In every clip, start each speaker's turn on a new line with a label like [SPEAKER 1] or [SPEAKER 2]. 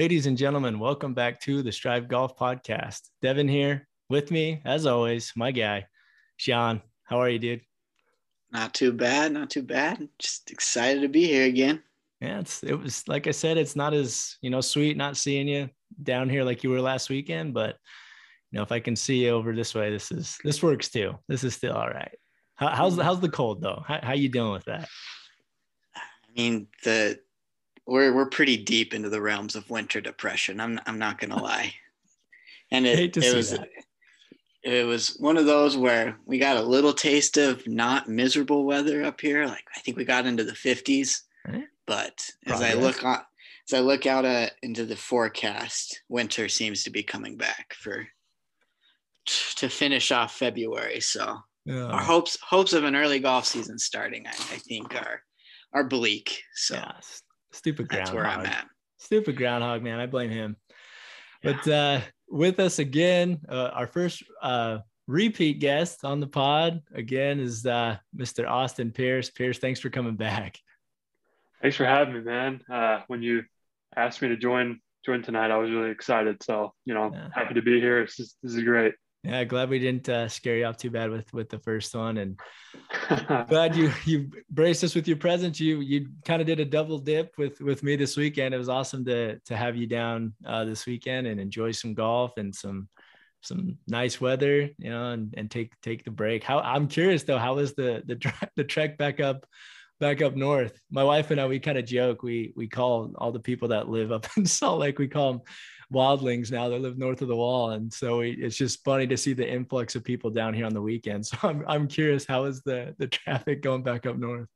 [SPEAKER 1] Ladies and gentlemen, welcome back to the Strive Golf Podcast. Devin here with me, as always, my guy, Shawn. How are you, dude?
[SPEAKER 2] Not too bad, not too bad. Just excited to be here again.
[SPEAKER 1] Yeah, it's it was like I said, it's not as you know sweet not seeing you down here like you were last weekend, but you know if I can see you over this way, this is this works too. This is still all right. How, how's the, how's the cold though? How how you dealing with that?
[SPEAKER 2] I mean the we're we're pretty deep into the realms of winter depression. I'm I'm not gonna lie, and it, it was that. it was one of those where we got a little taste of not miserable weather up here. Like I think we got into the 50s, right. but as I look on as I look out uh, into the forecast, winter seems to be coming back for to finish off February. So yeah. our hopes hopes of an early golf season starting, I, I think, are are bleak. So. Yeah
[SPEAKER 1] Stupid groundhog. That's where I'm at. Stupid groundhog, man. I blame him. Yeah. But uh, with us again, uh, our first uh, repeat guest on the pod again is uh, Mr. Austin Pierce. Pierce, thanks for coming back.
[SPEAKER 3] Thanks for having me, man. Uh, when you asked me to join join tonight, I was really excited. So you know, yeah. happy to be here. This is, this is great.
[SPEAKER 1] Yeah, glad we didn't uh, scare you off too bad with with the first one, and glad you you braced us with your presence. You you kind of did a double dip with with me this weekend. It was awesome to to have you down uh, this weekend and enjoy some golf and some some nice weather, you know, and, and take take the break. How I'm curious though, how was the the the trek back up back up north? My wife and I we kind of joke. We we call all the people that live up in Salt Lake. We call them wildlings now that live north of the wall. And so it's just funny to see the influx of people down here on the weekend. So I'm, I'm curious, how is the, the traffic going back up north?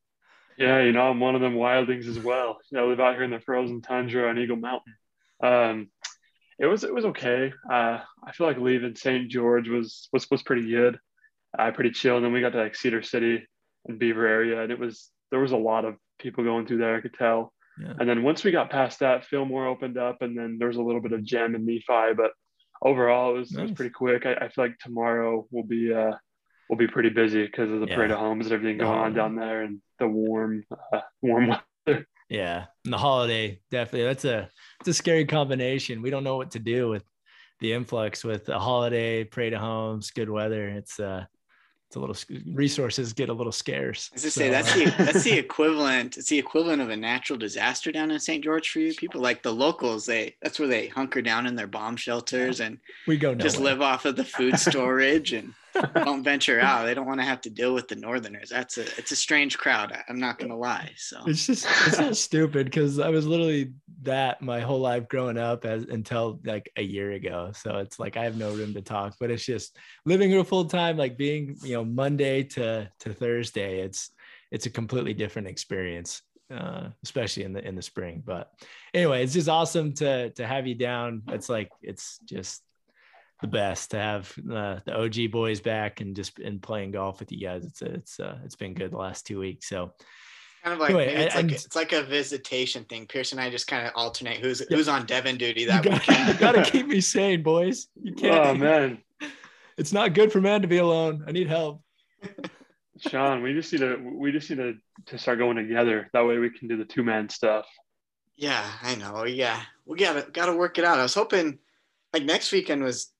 [SPEAKER 3] Yeah, you know, I'm one of them wildlings as well. You I live out here in the frozen tundra on Eagle Mountain. Um, it was it was okay. Uh, I feel like leaving St. George was was was pretty good. Uh, pretty chill. And then we got to like Cedar City and Beaver area, and it was there was a lot of people going through there. I could tell. Yeah. And then once we got past that, Fillmore opened up, and then there was a little bit of gem and Nephi, but overall it was, nice. it was pretty quick. I, I, feel like tomorrow will be uh will be pretty busy because of the yeah. parade of homes and everything going on down there and the warm uh, warm weather.
[SPEAKER 1] Yeah, and the holiday definitely that's a it's a scary combination. We don't know what to do with the influx with the holiday, parade of homes, good weather. It's uh it's a little resources get a little scarce.
[SPEAKER 2] As I so, say, that's the that's the equivalent. It's the equivalent of a natural disaster down in St. George for you people. Like the locals, they that's where they hunker down in their bomb shelters and
[SPEAKER 1] we go
[SPEAKER 2] just live off of the food storage and don't venture out. They don't want to have to deal with the Northerners. That's a it's a strange crowd. I'm not gonna lie. So
[SPEAKER 1] it's just it's so stupid because I was literally that my whole life growing up as until like a year ago. So it's like I have no room to talk. But it's just living here full time, like being you know Monday to to Thursday. It's it's a completely different experience. Uh, especially in the in the spring. But anyway, it's just awesome to to have you down. It's like it's just the best to have uh, the OG boys back and just and playing golf with you guys. It's it's uh, it's been good the last two weeks. So
[SPEAKER 2] kind of like anyway, it's, like it's like a visitation thing. Pierce and I just kind of alternate who's yeah. who's on Devin duty that
[SPEAKER 1] you gotta,
[SPEAKER 2] weekend.
[SPEAKER 1] you gotta keep me sane, boys. You can't.
[SPEAKER 3] Oh man,
[SPEAKER 1] it's not good for man to be alone. I need help.
[SPEAKER 3] Shawn, we just need to we just need to, to start going together. That way we can do the two man stuff.
[SPEAKER 2] Yeah, I know. Yeah, we gotta gotta work it out. I was hoping like next weekend was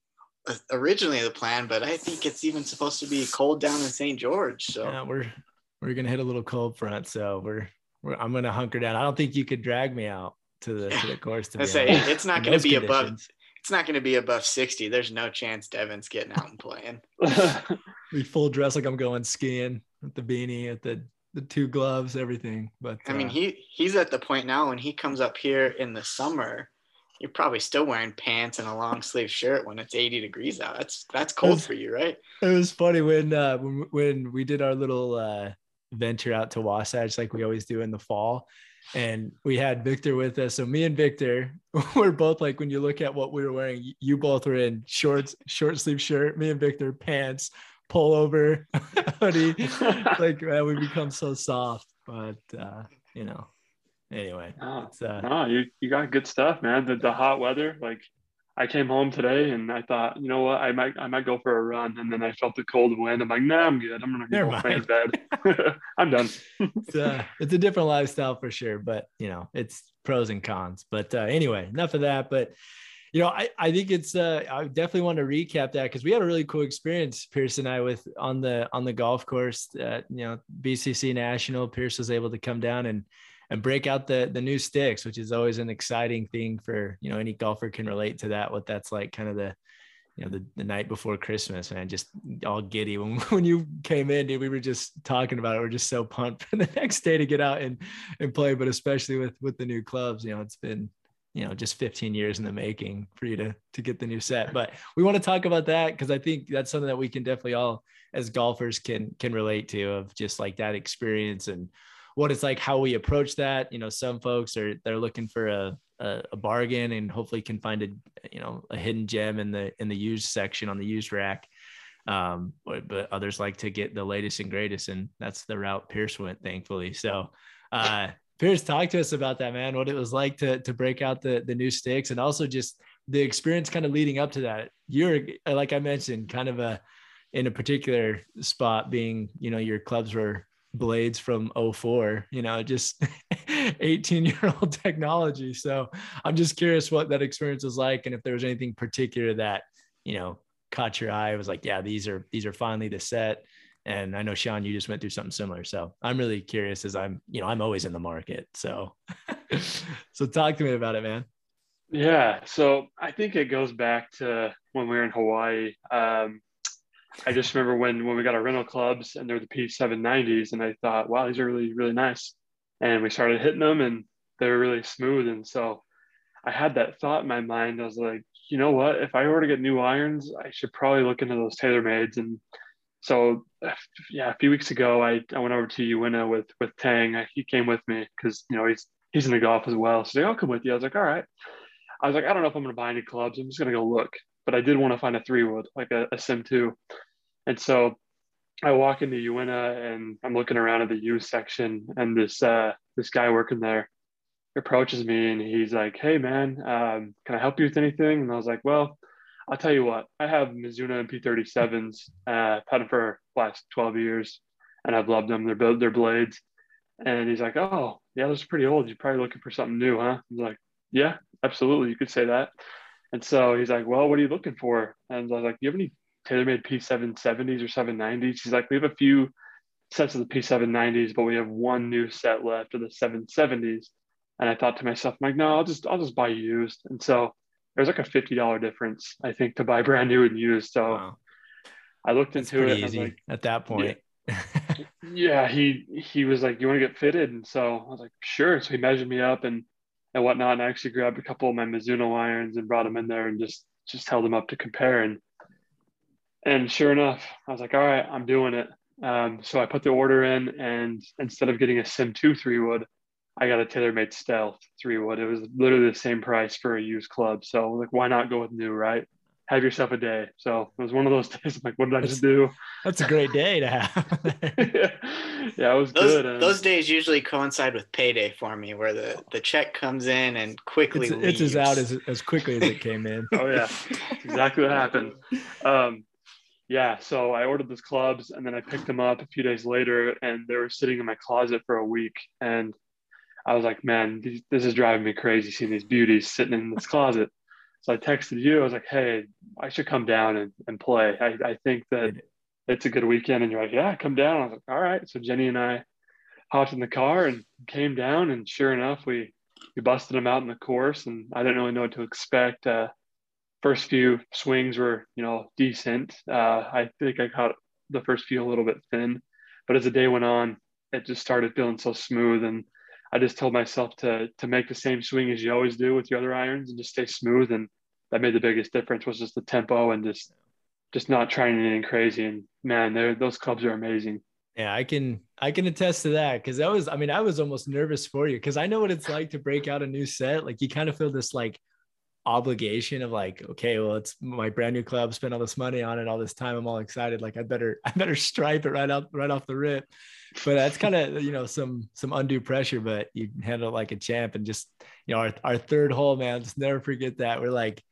[SPEAKER 2] originally the plan, but I think it's even supposed to be cold down in St. George. So
[SPEAKER 1] yeah, we're we're gonna hit a little cold front. So we're, we're I'm gonna hunker down. I don't think you could drag me out to the to the course. To
[SPEAKER 2] I say it's not gonna be conditions. above. It's not going to be above 60. There's no chance Devin's getting out and playing.
[SPEAKER 1] we full dress like I'm going skiing with the beanie, at the the two gloves, everything. But
[SPEAKER 2] I mean, uh, he he's at the point now when he comes up here in the summer you're probably still wearing pants and a long sleeve shirt when it's 80 degrees out. That's that's cold was, for you, right?
[SPEAKER 1] It was funny when uh, when, when we did our little uh, venture out to Wasatch, like we always do in the fall, and we had Victor with us. So me and Victor were both like, when you look at what we were wearing, you both were in shorts, short sleeve shirt. Me and Victor pants, pullover, hoodie. like man, we become so soft, but uh, you know anyway,
[SPEAKER 3] oh, uh, no, you you got good stuff, man. The the hot weather, like I came home today and I thought, you know what, I might I might go for a run. And then I felt the cold wind. I'm like, nah, I'm good. I'm gonna go in bed. I'm done.
[SPEAKER 1] it's, uh, it's a different lifestyle for sure, but you know, it's pros and cons. But uh, anyway, enough of that. But you know, I, I think it's uh, I definitely want to recap that because we had a really cool experience, Pierce and I, with on the on the golf course. At, you know, BCC National. Pierce was able to come down and and break out the the new sticks, which is always an exciting thing for you know any golfer can relate to that. What that's like, kind of the you know the, the night before Christmas, man, just all giddy when when you came in, dude, we were just talking about it. We're just so pumped for the next day to get out and and play, but especially with with the new clubs, you know, it's been you know just 15 years in the making for you to to get the new set but we want to talk about that because i think that's something that we can definitely all as golfers can can relate to of just like that experience and what it's like how we approach that you know some folks are they're looking for a, a, a bargain and hopefully can find a you know a hidden gem in the in the used section on the used rack um but, but others like to get the latest and greatest and that's the route pierce went thankfully so uh Pierce, talk to us about that, man. What it was like to to break out the the new sticks, and also just the experience kind of leading up to that. You're like I mentioned, kind of a in a particular spot, being you know your clubs were blades from 04 you know just 18 year old technology so i'm just curious what that experience was like and if there was anything particular that you know caught your eye it was like yeah these are these are finally the set and I know Shawn, you just went through something similar. So I'm really curious as I'm, you know, I'm always in the market. So, so talk to me about it, man.
[SPEAKER 3] Yeah. So I think it goes back to when we were in Hawaii. Um, I just remember when, when we got our rental clubs and they're the P790s and I thought, wow, these are really, really nice. And we started hitting them and they were really smooth. And so I had that thought in my mind. I was like, you know what, if I were to get new irons, I should probably look into those TaylorMades and so yeah, a few weeks ago, I, I went over to Uinta with with Tang. He came with me because you know he's he's in the golf as well. So like, I'll come with you. I was like, all right. I was like, I don't know if I'm gonna buy any clubs. I'm just gonna go look. But I did want to find a three wood, like a, a Sim two. And so I walk into Uinta and I'm looking around at the U section, and this uh, this guy working there approaches me and he's like, "Hey man, um, can I help you with anything?" And I was like, "Well, I'll tell you what, I have Mizuno MP37s. Uh, had them for last 12 years and I've loved them. They're, they're blades. And he's like, oh, yeah, those are pretty old. You're probably looking for something new, huh? I'm like, yeah, absolutely. You could say that. And so he's like, well, what are you looking for? And I was like, do you have any TaylorMade P770s or 790s? He's like, we have a few sets of the P790s, but we have one new set left of the 770s. And I thought to myself, I'm like, no, I'll just, I'll just buy used. And so there's like a fifty dollar difference, I think, to buy brand new and used. So wow. I looked That's into it.
[SPEAKER 1] Easy like, at that point.
[SPEAKER 3] Yeah, yeah, he he was like, "You want to get fitted?" And so I was like, "Sure." So he measured me up and and whatnot, and I actually grabbed a couple of my Mizuno irons and brought them in there and just just held them up to compare. And and sure enough, I was like, "All right, I'm doing it." Um, so I put the order in, and instead of getting a Sim two three wood, I got a TaylorMade Stealth three wood. It was literally the same price for a used club. So like, why not go with new, right? Have yourself a day. So it was one of those days. I'm like, what did I just do?
[SPEAKER 1] That's a great day to have.
[SPEAKER 3] yeah. yeah, it was
[SPEAKER 2] those,
[SPEAKER 3] good.
[SPEAKER 2] those days usually coincide with payday for me, where the the check comes in and quickly
[SPEAKER 1] it's, it's as out as as quickly as it came in.
[SPEAKER 3] oh yeah, exactly what happened. Um, yeah, so I ordered those clubs and then I picked them up a few days later, and they were sitting in my closet for a week. And I was like, man, this is driving me crazy seeing these beauties sitting in this closet. So I texted you. I was like, hey, I should come down and, and play. I, I think that it's a good weekend. And you're like, yeah, come down. I was like, all right. So Jenny and I hopped in the car and came down. And sure enough, we, we busted them out in the course. And I didn't really know what to expect. Uh, first few swings were, you know, decent. Uh, I think I caught the first few a little bit thin. But as the day went on, it just started feeling so smooth. And I just told myself to to make the same swing as you always do with your other irons and just stay smooth. And that made the biggest difference was just the tempo and just just not trying anything crazy. And man, those clubs are amazing.
[SPEAKER 1] Yeah, I can I can attest to that because that was I mean I was almost nervous for you because I know what it's like to break out a new set. Like you kind of feel this like obligation of like okay well it's my brand new club spent all this money on it all this time i'm all excited like i better i better stripe it right out right off the rip but that's kind of you know some some undue pressure but you handle it like a champ and just you know our, our third hole man just never forget that we're like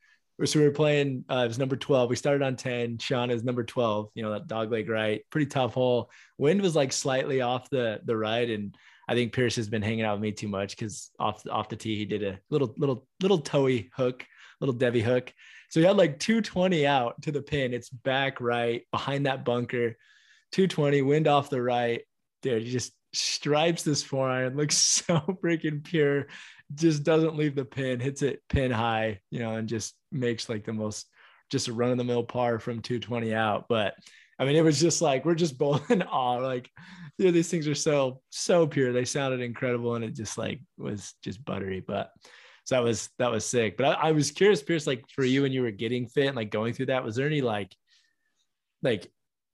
[SPEAKER 1] so we were playing. Uh, it was number twelve. We started on ten. Shawn is number twelve. You know that dog leg right. Pretty tough hole. Wind was like slightly off the the right, and I think Pierce has been hanging out with me too much because off off the tee he did a little little little toey hook, little Devy hook. So he had like 220 out to the pin. It's back right behind that bunker. 220 wind off the right. Dude, he just stripes this iron. Looks so freaking pure. Just doesn't leave the pin. Hits it pin high, you know, and just makes like the most just a run of the mill par from 220 out. But I mean, it was just like we're just both in awe. Like dude, these things are so so pure. They sounded incredible, and it just like was just buttery. But so that was that was sick. But I, I was curious, Pierce, like for you when you were getting fit and like going through that, was there any like like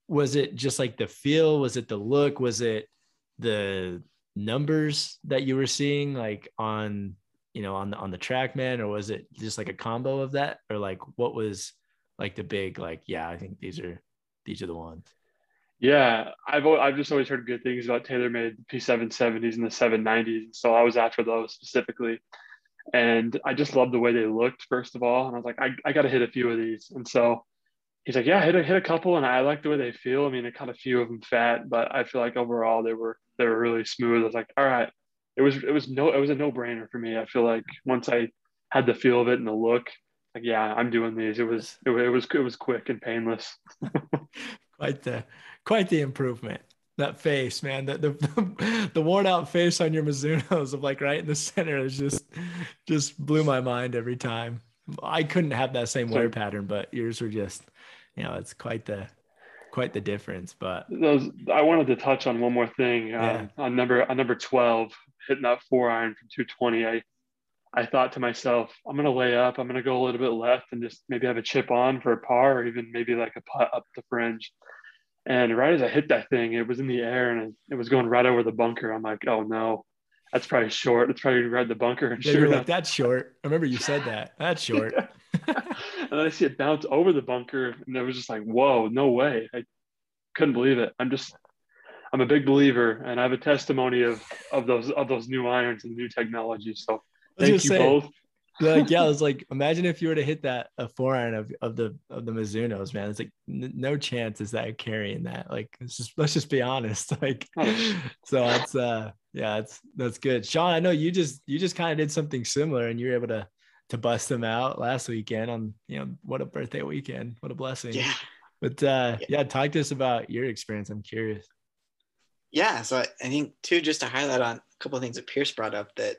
[SPEAKER 1] was it just like the feel? Was it the look? Was it the numbers that you were seeing like on you know on the on the TrackMan, or was it just like a combo of that, or like what was like the big like yeah, I think these are these are the ones.
[SPEAKER 3] Yeah, I've I've just always heard good things about TaylorMade P770s and the 790s, so I was after those specifically, and I just loved the way they looked first of all, and I was like, I, I got to hit a few of these, and so he's like, yeah, hit a hit a couple, and I like the way they feel. I mean, I caught a few of them fat, but I feel like overall they were they were really smooth. I was like, all right, it was it was no it was a no brainer for me. I feel like once I had the feel of it and the look, like yeah, I'm doing these. It was it, it was it was quick and painless.
[SPEAKER 1] Quite the quite the improvement. That face, man, the, the the worn out face on your Mizuno's of like right in the center is just just blew my mind every time. I couldn't have that same wear pattern, but yours were just, you know, it's quite the quite the difference. But
[SPEAKER 3] those I wanted to touch on one more thing. Uh, yeah. on number on number twelve, hitting that four iron from two twenty. I I thought to myself, I'm gonna lay up. I'm gonna go a little bit left and just maybe have a chip on for a par, or even maybe like a putt up the fringe. And right as I hit that thing, it was in the air and it was going right over the bunker. I'm like, oh no, that's probably short. It's probably right the bunker.
[SPEAKER 1] And yeah, sure you're like, that's short. I remember you said that. That's short.
[SPEAKER 3] and then I see it bounce over the bunker, and it was just like, whoa, no way. I couldn't believe it. I'm just, I'm a big believer, and I have a testimony of of those of those new irons and new technology. So thank you say, both
[SPEAKER 1] like yeah, it's like, imagine if you were to hit that a four iron of, of the of the Mizuno's, man. It's like n- no chance is that carrying that. Like, let's just let's just be honest. Like, so that's uh, yeah, that's that's good. Shawn, I know you just you just kind of did something similar, and you were able to to bust them out last weekend on you know what a birthday weekend, what a blessing.
[SPEAKER 2] Yeah.
[SPEAKER 1] But uh, yeah. yeah, talk to us about your experience. I'm curious.
[SPEAKER 2] Yeah, so I, I think too, just to highlight on a couple of things that Pierce brought up that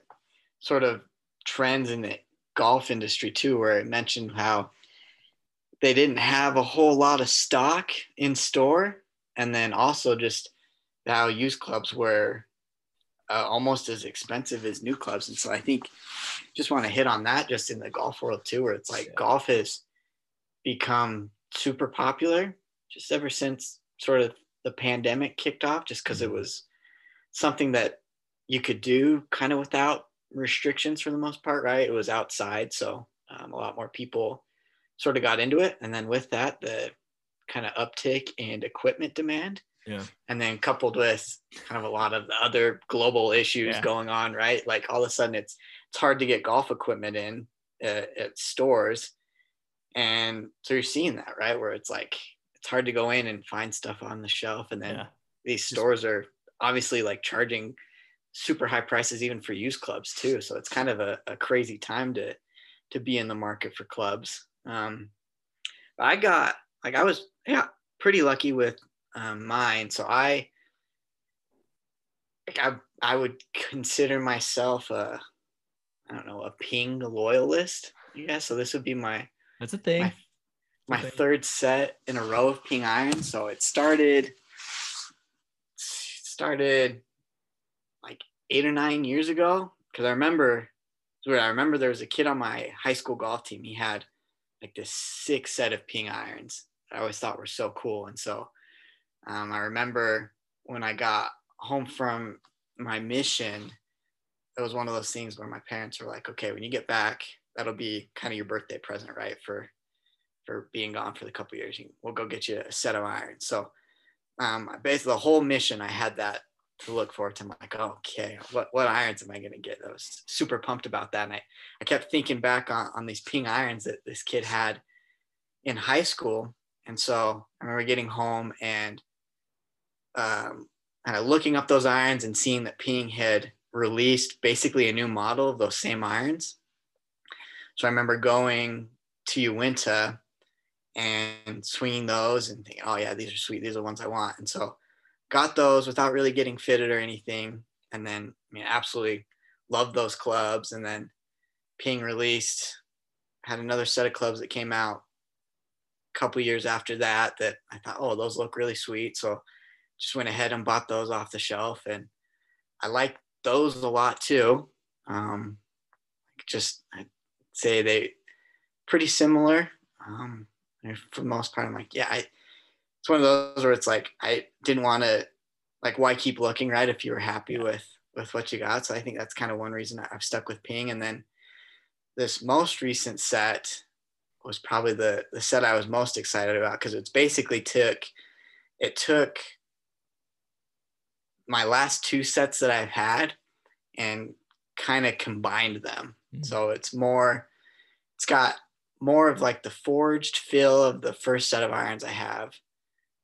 [SPEAKER 2] sort of trends in the golf industry too, where it mentioned how they didn't have a whole lot of stock in store, and then also just how used clubs were uh, almost as expensive as new clubs. And so I think just want to hit on that just in the golf world too, where it's like yeah. golf has become super popular just ever since sort of the pandemic kicked off, just because mm-hmm. it was something that you could do kind of without restrictions for the most part, right? It was outside, so um, a lot more people sort of got into it, and then with that, the kind of uptick in equipment demand.
[SPEAKER 1] Yeah.
[SPEAKER 2] And then coupled with kind of a lot of the other global issues yeah. going on, right? Like all of a sudden, it's it's hard to get golf equipment in uh, at stores, and so you're seeing that, right? Where it's like it's hard to go in and find stuff on the shelf, and then yeah. these stores are obviously like charging super high prices even for used clubs too. So it's kind of a, a crazy time to to be in the market for clubs. Um, I got like I was yeah pretty lucky with um, mine. So I like I I would consider myself a I don't know a ping loyalist. Yeah, so this would be my
[SPEAKER 1] that's a thing.
[SPEAKER 2] My, my a thing. third set in a row of ping irons. So it started started eight or nine years ago because I remember I remember there was a kid on my high school golf team. He had like this six set of ping irons. I always thought were so cool. And so um, I remember when I got home from my mission, it was one of those things where my parents were like, okay, when you get back, that'll be kind of your birthday present, right? For for being gone for the couple years, we'll go get you a set of irons. So um, basically the whole mission, I had that to look forward to. I'm like, okay, what what irons am I gonna get? I was super pumped about that. And I, I kept thinking back on, on these ping irons that this kid had in high school. And so I remember getting home and um, kind of looking up those irons and seeing that Ping had released basically a new model of those same irons. So I remember going to Uinta and swinging those and thinking, oh yeah, these are sweet. These are the ones I want. And so got those without really getting fitted or anything. And then, I mean, absolutely loved those clubs. And then Ping released, had another set of clubs that came out a couple years after that that I thought, oh, those look really sweet. So just went ahead and bought those off the shelf. And I like those a lot too. Um, just I'd say they pretty similar. Um, for the most part, I'm like, yeah, I, one of those where it's like I didn't want to like why keep looking right if you were happy with with what you got. So I think that's kind of one reason I've stuck with Ping. And then this most recent set was probably the the set I was most excited about because it's basically took it took my last two sets that I've had and kind of combined them. Mm-hmm. So it's more it's got more of like the forged feel of the first set of irons I have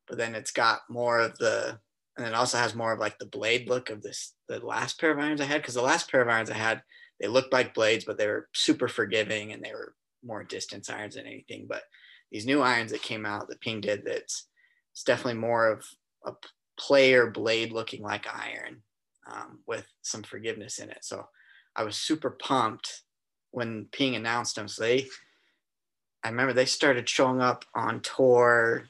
[SPEAKER 2] but then it's got more of the and it also has more of like the blade look of this the last pair of irons I had because the last pair of irons I had they looked like blades but they were super forgiving and they were more distance irons than anything. But these new irons that came out that Ping did that's it's definitely more of a player blade looking like iron um, with some forgiveness in it. So I was super pumped when Ping announced them. So they I remember they started showing up on tour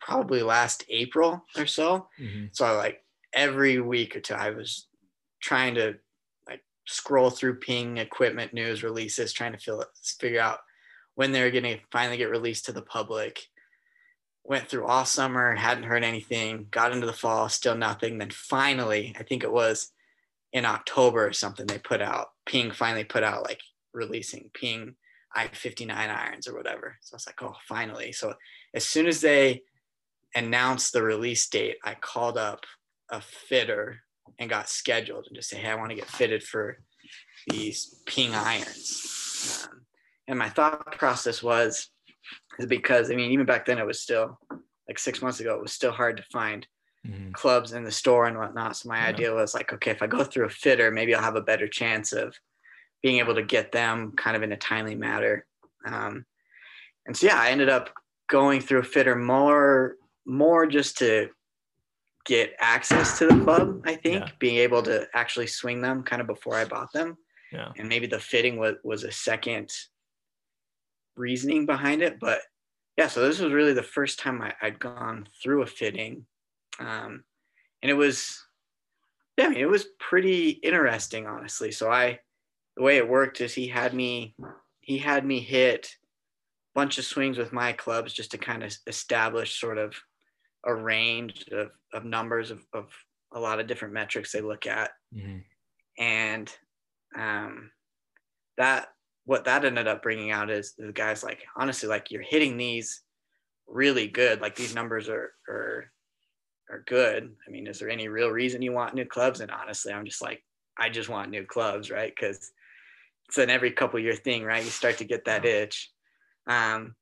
[SPEAKER 2] probably last April or so. Mm-hmm. So I like every week or two, I was trying to like scroll through ping equipment news releases, trying to feel, figure out when they're going to finally get released to the public. Went through all summer, hadn't heard anything, got into the fall, still nothing. Then finally, I think it was in October or something, they put out, Ping finally put out like releasing Ping i59 irons or whatever. So I was like, oh, finally. So as soon as they announced the release date, I called up a fitter and got scheduled and just say, hey, I want to get fitted for these ping irons. Um, and my thought process was is because I mean, even back then it was still like six months ago, it was still hard to find mm-hmm. clubs in the store and whatnot. So my yeah. idea was like, okay, if I go through a fitter, maybe I'll have a better chance of being able to get them kind of in a timely manner. Um, and so yeah, I ended up going through a fitter more more just to get access to the club i think yeah. being able to actually swing them kind of before i bought them yeah. and maybe the fitting was, was a second reasoning behind it but yeah so this was really the first time I, i'd gone through a fitting um, and it was yeah i mean it was pretty interesting honestly so i the way it worked is he had me he had me hit a bunch of swings with my clubs just to kind of establish sort of a range of, of numbers of, of a lot of different metrics they look at. Mm-hmm. And um, that, what that ended up bringing out is the guys like, honestly, like you're hitting these really good. Like these numbers are, are, are good. I mean, is there any real reason you want new clubs? And honestly, I'm just like, I just want new clubs, right? Because it's an every couple year thing, right? You start to get that itch. Um,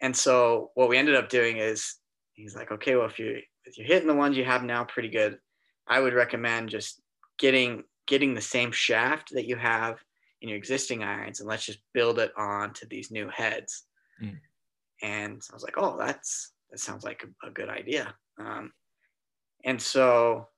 [SPEAKER 2] and so what we ended up doing is he's like, okay, well, if you're, if you're hitting the ones you have now pretty good, I would recommend just getting getting the same shaft that you have in your existing irons and let's just build it on to these new heads. Mm. And I was like, oh, that's that sounds like a, a good idea. Um, and so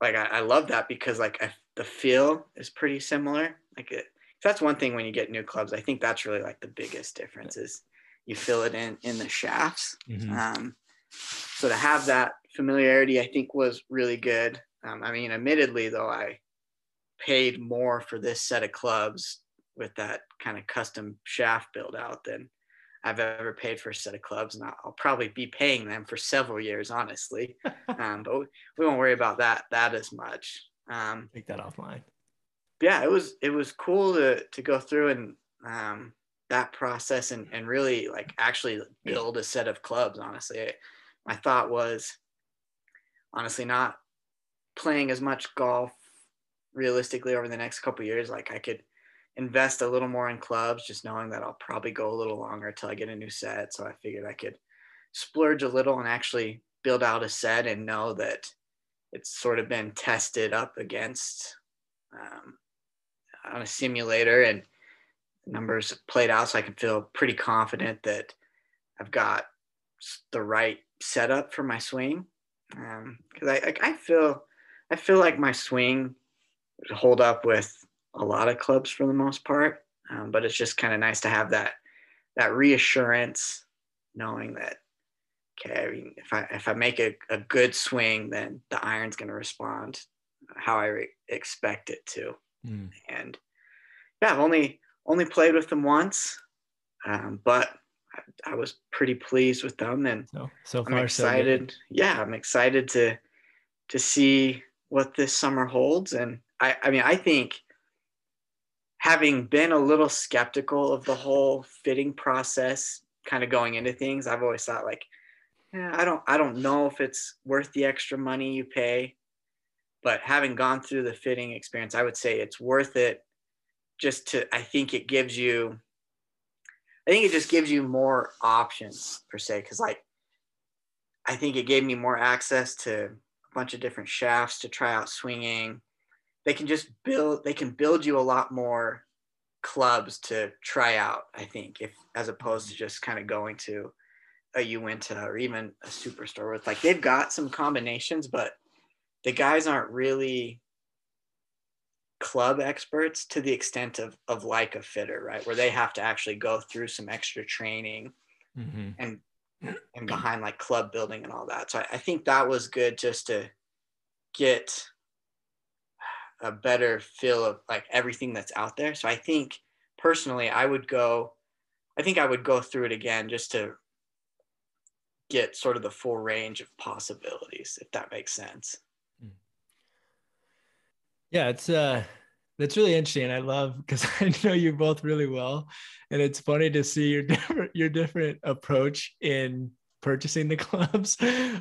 [SPEAKER 2] like I, I love that because like I, the feel is pretty similar. Like it, that's one thing when you get new clubs. I think that's really like the biggest difference is you fill it in in the shafts. Mm-hmm. Um, so to have that familiarity, I think was really good. Um, I mean, admittedly though, I paid more for this set of clubs with that kind of custom shaft build out than I've ever paid for a set of clubs, and I'll probably be paying them for several years, honestly. um, but we won't worry about that that as much. Um,
[SPEAKER 1] Take that offline.
[SPEAKER 2] Yeah, it was it was cool to to go through and um, that process and and really like actually build a set of clubs. Honestly, my thought was honestly not playing as much golf realistically over the next couple years, like I could invest a little more in clubs, just knowing that I'll probably go a little longer until I get a new set. So I figured I could splurge a little and actually build out a set and know that it's sort of been tested up against um, on a simulator and numbers played out so I can feel pretty confident that I've got the right setup for my swing. Um, cause I, I feel, I feel like my swing hold up with a lot of clubs for the most part. Um, but it's just kind of nice to have that, that reassurance knowing that, okay, I mean, if I, if I make a, a good swing, then the iron's going to respond how I re- expect it to. Mm. And yeah, I've only, only played with them once, um, but I, I, was pretty pleased with them, and
[SPEAKER 1] so, so far,
[SPEAKER 2] I'm excited.
[SPEAKER 1] So
[SPEAKER 2] yeah, I'm excited to to see what this summer holds. And I, I mean, I think having been a little skeptical of the whole fitting process, kind of going into things, I've always thought like, yeah, I don't, I don't know if it's worth the extra money you pay. But having gone through the fitting experience, I would say it's worth it just to I think it gives you I think it just gives you more options per se because like I think it gave me more access to a bunch of different shafts to try out swinging. They can just build they can build you a lot more clubs to try out, I think, if as opposed to mm-hmm. just kind of going to a Uinta or even a superstore with like they've got some combinations, but the guys aren't really club experts to the extent of of like a fitter, right? Where they have to actually go through some extra training mm-hmm. and and behind like club building and all that. So I, I think that was good just to get a better feel of like everything that's out there. So I think personally I would go I think I would go through it again just to get sort of the full range of possibilities if that makes sense.
[SPEAKER 1] Yeah, it's uh that's really interesting. I love because I know you both really well. And it's funny to see your different your different approach in purchasing the clubs.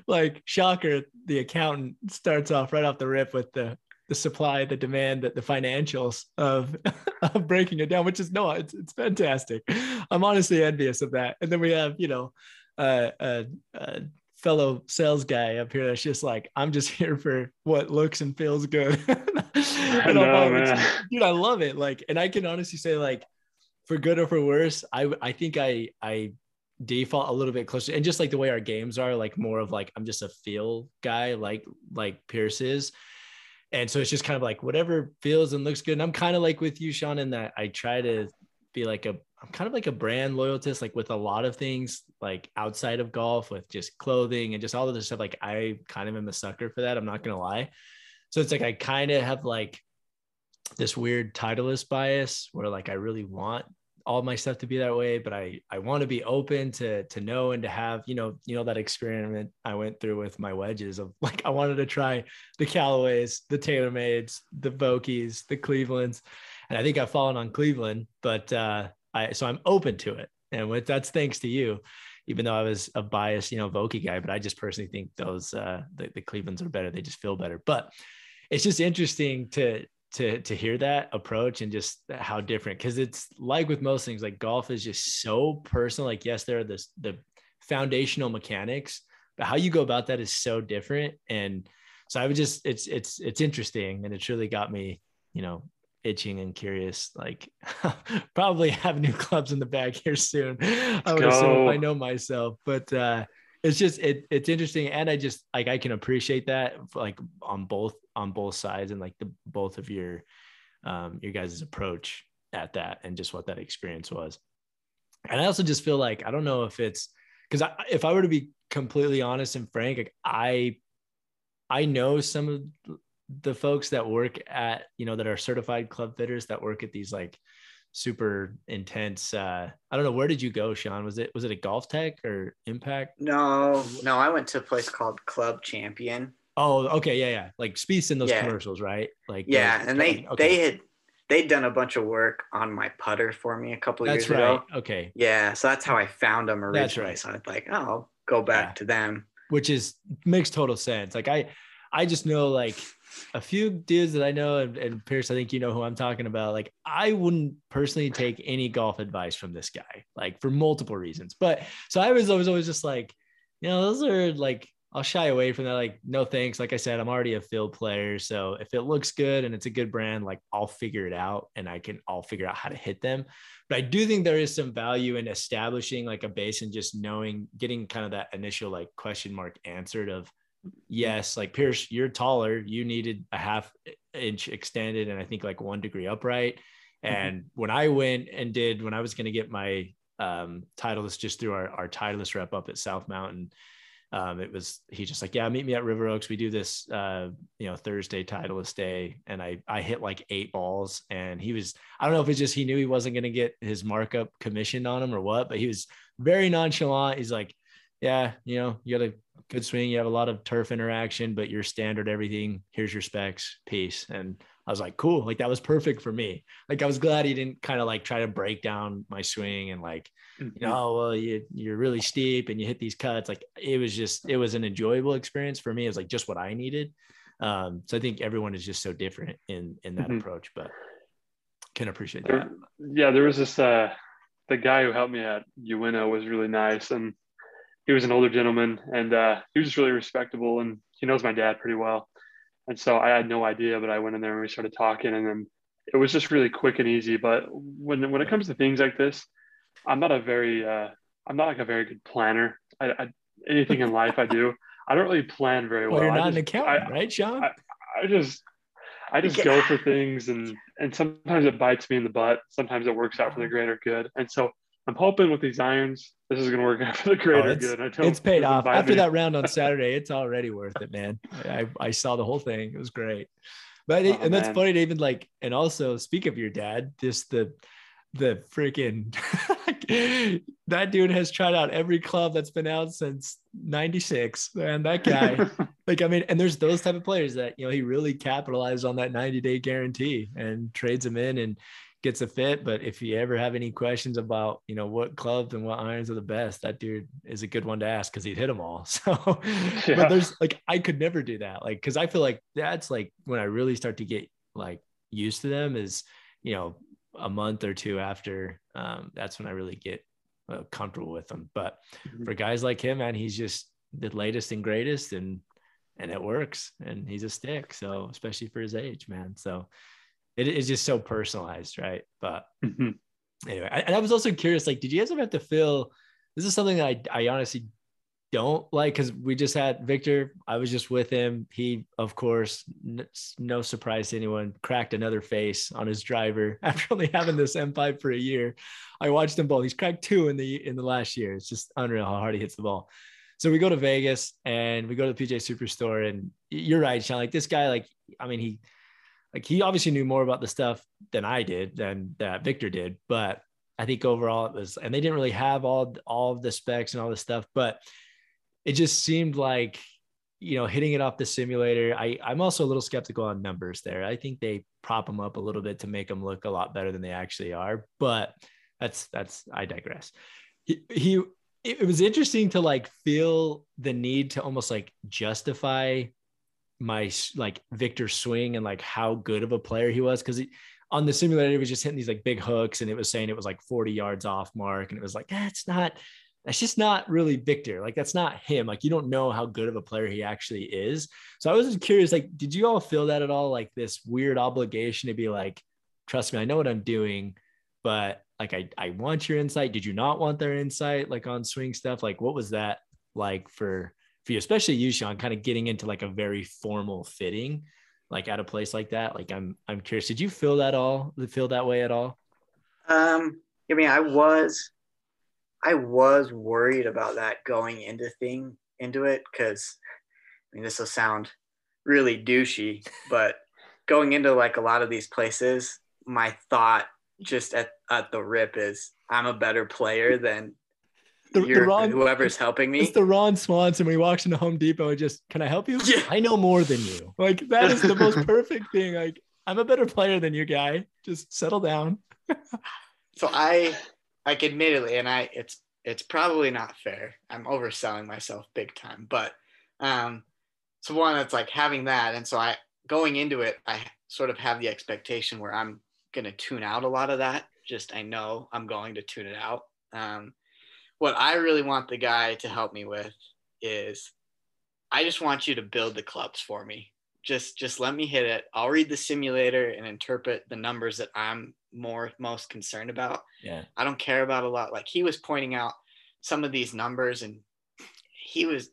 [SPEAKER 1] like shocker, the accountant starts off right off the rip with the the supply, the demand, the, the financials of, of breaking it down, which is no, it's it's fantastic. I'm honestly envious of that. And then we have, you know, uh, uh, uh fellow sales guy up here that's just like, I'm just here for what looks and feels good. I know, man. dude, I love it. Like, and I can honestly say, like, for good or for worse, I I think I I default a little bit closer and just like the way our games are, like more of like I'm just a feel guy, like like Pierce is. And so it's just kind of like whatever feels and looks good. And I'm kind of like with you, Shawn, in that I try to be like a I'm kind of like a brand loyalist, like with a lot of things, like outside of golf, with just clothing and just all of this stuff. Like I kind of am a sucker for that. I'm not gonna lie. So it's like I kind of have like this weird titleist bias where like I really want all my stuff to be that way, but I I want to be open to to know and to have you know you know that experiment I went through with my wedges of like I wanted to try the Callaways, the TaylorMades, the Vokeys, the Clevelands, and I think I've fallen on Cleveland, but uh, I so I'm open to it, and with that's thanks to you. Even though I was a biased, you know, Vokey guy, but I just personally think those uh, the, the Clevelands are better. They just feel better. But it's just interesting to to to hear that approach and just how different because it's like with most things like golf is just so personal like yes there are this the foundational mechanics but how you go about that is so different and so i would just it's it's it's interesting and it's really got me you know itching and curious. Like probably have new clubs in the bag here soon. Let's I would go. assume I know myself, but uh, it's just it it's interesting, and I just like I can appreciate that like on both on both sides and like the both of your um your guys' approach at that and just what that experience was. And I also just feel like I don't know if it's because if I were to be completely honest and frank, like I I know some of the folks that work at you know that are certified club fitters that work at these like super intense uh i don't know where did you go shawn was it was it a GolfTEC or impact
[SPEAKER 2] no no i went to a place called club champion
[SPEAKER 1] oh okay yeah yeah like Spieth in those yeah. commercials right like
[SPEAKER 2] yeah those, and they okay. they had they'd done a bunch of work on my putter for me a couple
[SPEAKER 1] that's
[SPEAKER 2] years
[SPEAKER 1] right.
[SPEAKER 2] ago
[SPEAKER 1] okay
[SPEAKER 2] yeah so that's how i found them originally
[SPEAKER 1] right.
[SPEAKER 2] so i was like oh i'll go back yeah. to them
[SPEAKER 1] which is makes total sense like i I just know like a few dudes that I know, and, and Pierce, I think you know who I'm talking about. Like, I wouldn't personally take any golf advice from this guy, like for multiple reasons. But so I was always always just like, you know, those are like I'll shy away from that. Like, no thanks. Like I said, I'm already a field player. So if it looks good and it's a good brand, like I'll figure it out and I can, I'll figure out how to hit them. But I do think there is some value in establishing like a base and just knowing, getting kind of that initial like question mark answered of, yes, like Pierce, you're taller. You needed a half inch extended and I think like one degree upright. Mm-hmm. And mm-hmm. when I went and did, when I was going to get my um, Titleist just through our, our Titleist rep up at South Mountain, um, it was he just like yeah meet me at river oaks we do this uh, you know thursday titleist day and i i hit like eight balls and he was i don't know if it's just he knew he wasn't going to get his markup commissioned on him or what but he was very nonchalant he's like yeah you know you got a good swing you have a lot of turf interaction but your standard everything here's your specs peace and I was like, cool. Like that was perfect for me. Like I was glad he didn't kind of like try to break down my swing and like, mm-hmm. you know, oh, well, you you're really steep and you hit these cuts. Like it was just it was an enjoyable experience for me. It was like just what I needed. Um, so I think everyone is just so different in in that mm-hmm. approach, but can appreciate that.
[SPEAKER 3] yeah, there was this uh the guy who helped me at Uinta was really nice and he was an older gentleman and uh, he was just really respectable and he knows my dad pretty well and so I had no idea, but I went in there and we started talking, and then it was just really quick and easy. But when when it comes to things like this, I'm not a very uh, I'm not like a very good planner. I, I anything in life I do, I don't really plan very well.
[SPEAKER 1] well you're not
[SPEAKER 3] just,
[SPEAKER 1] an accountant, I, right, Shawn?
[SPEAKER 3] I, I just I just go for things, and and sometimes it bites me in the butt. Sometimes it works out for the greater good. And so I'm hoping with these irons, this is going to work out for the greater oh, good.
[SPEAKER 1] it's paid off after me. that round on Saturday. It's already worth it, man. I, I saw the whole thing. It was great. But oh, and that's man. funny, David. Like, and also speak of your dad, just the the freaking that dude has tried out every club that's been out since 96 and that guy like i mean and there's those type of players that you know he really capitalized on that 90 day guarantee and trades them in and gets a fit. But if you ever have any questions about, you know, what clubs and what irons are the best, that dude is a good one to ask because he'd hit them all. So, yeah. but there's like, I could never do that. Like, cause I feel like that's like when I really start to get like used to them is, you know, a month or two after, um, that's when I really get uh, comfortable with them. But mm-hmm. for guys like him, man, he's just the latest and greatest and, and it works and he's a stick. So especially for his age, man. So it is just so personalized, right? But mm-hmm. anyway, I, and I was also curious, like, did you guys ever have to feel? This is something that I, I honestly don't like because we just had Victor. I was just with him. He, of course, n- no surprise to anyone, cracked another face on his driver after only having this M5 for a year. I watched him bowl. He's cracked two in the in the last year. It's just unreal how hard he hits the ball. So we go to Vegas and we go to the PGA Superstore, and you're right, Shawn. Like this guy, like I mean, he like he obviously knew more about the stuff than I did, than that Victor did. But I think overall it was, and they didn't really have all all of the specs and all the stuff, but it just seemed like you know hitting it off the simulator. I I'm also a little skeptical on numbers there. I think they prop them up a little bit to make them look a lot better than they actually are. But that's that's I digress. He he. It was interesting to like feel the need to almost like justify my like Victor swing and like how good of a player he was because on the simulator he was just hitting these like big hooks and it was saying it was like 40 yards off mark and it was like ah, that's not that's just not really Victor. Like that's not him. Like you don't know how good of a player he actually is. So I was just curious like did you all feel that at all? Like this weird obligation to be like trust me I know what I'm doing but like I I want your insight. Did you not want their insight like on swing stuff? Like what was that like for for you, especially you, Shawn, kind of getting into like a very formal fitting, like at a place like that? Like, I'm I'm curious. Did you feel that all? Feel that way at all?
[SPEAKER 2] Um, I mean, I was, I was worried about that going into thing into it because, I mean, this will sound really douchey, but going into like a lot of these places, my thought just at, at the rip is I'm a better player than the, the Ron, whoever's helping me.
[SPEAKER 1] It's the Ron Swanson when he walks into Home Depot and just, can I help you? Yeah. I know more than you. Like that is the most perfect thing. Like I'm a better player than you, guy. Just settle down.
[SPEAKER 2] so I, like, admittedly, and I, it's it's probably not fair. I'm overselling myself big time, but um, so one that's like having that, and so I going into it, I sort of have the expectation where I'm gonna tune out a lot of that. Just I know I'm going to tune it out. Um, what I really want the guy to help me with is I just want you to build the clubs for me. Just just let me hit it. I'll read the simulator and interpret the numbers that I'm more most concerned about.
[SPEAKER 1] Yeah.
[SPEAKER 2] I don't care about a lot. Like he was pointing out some of these numbers and he was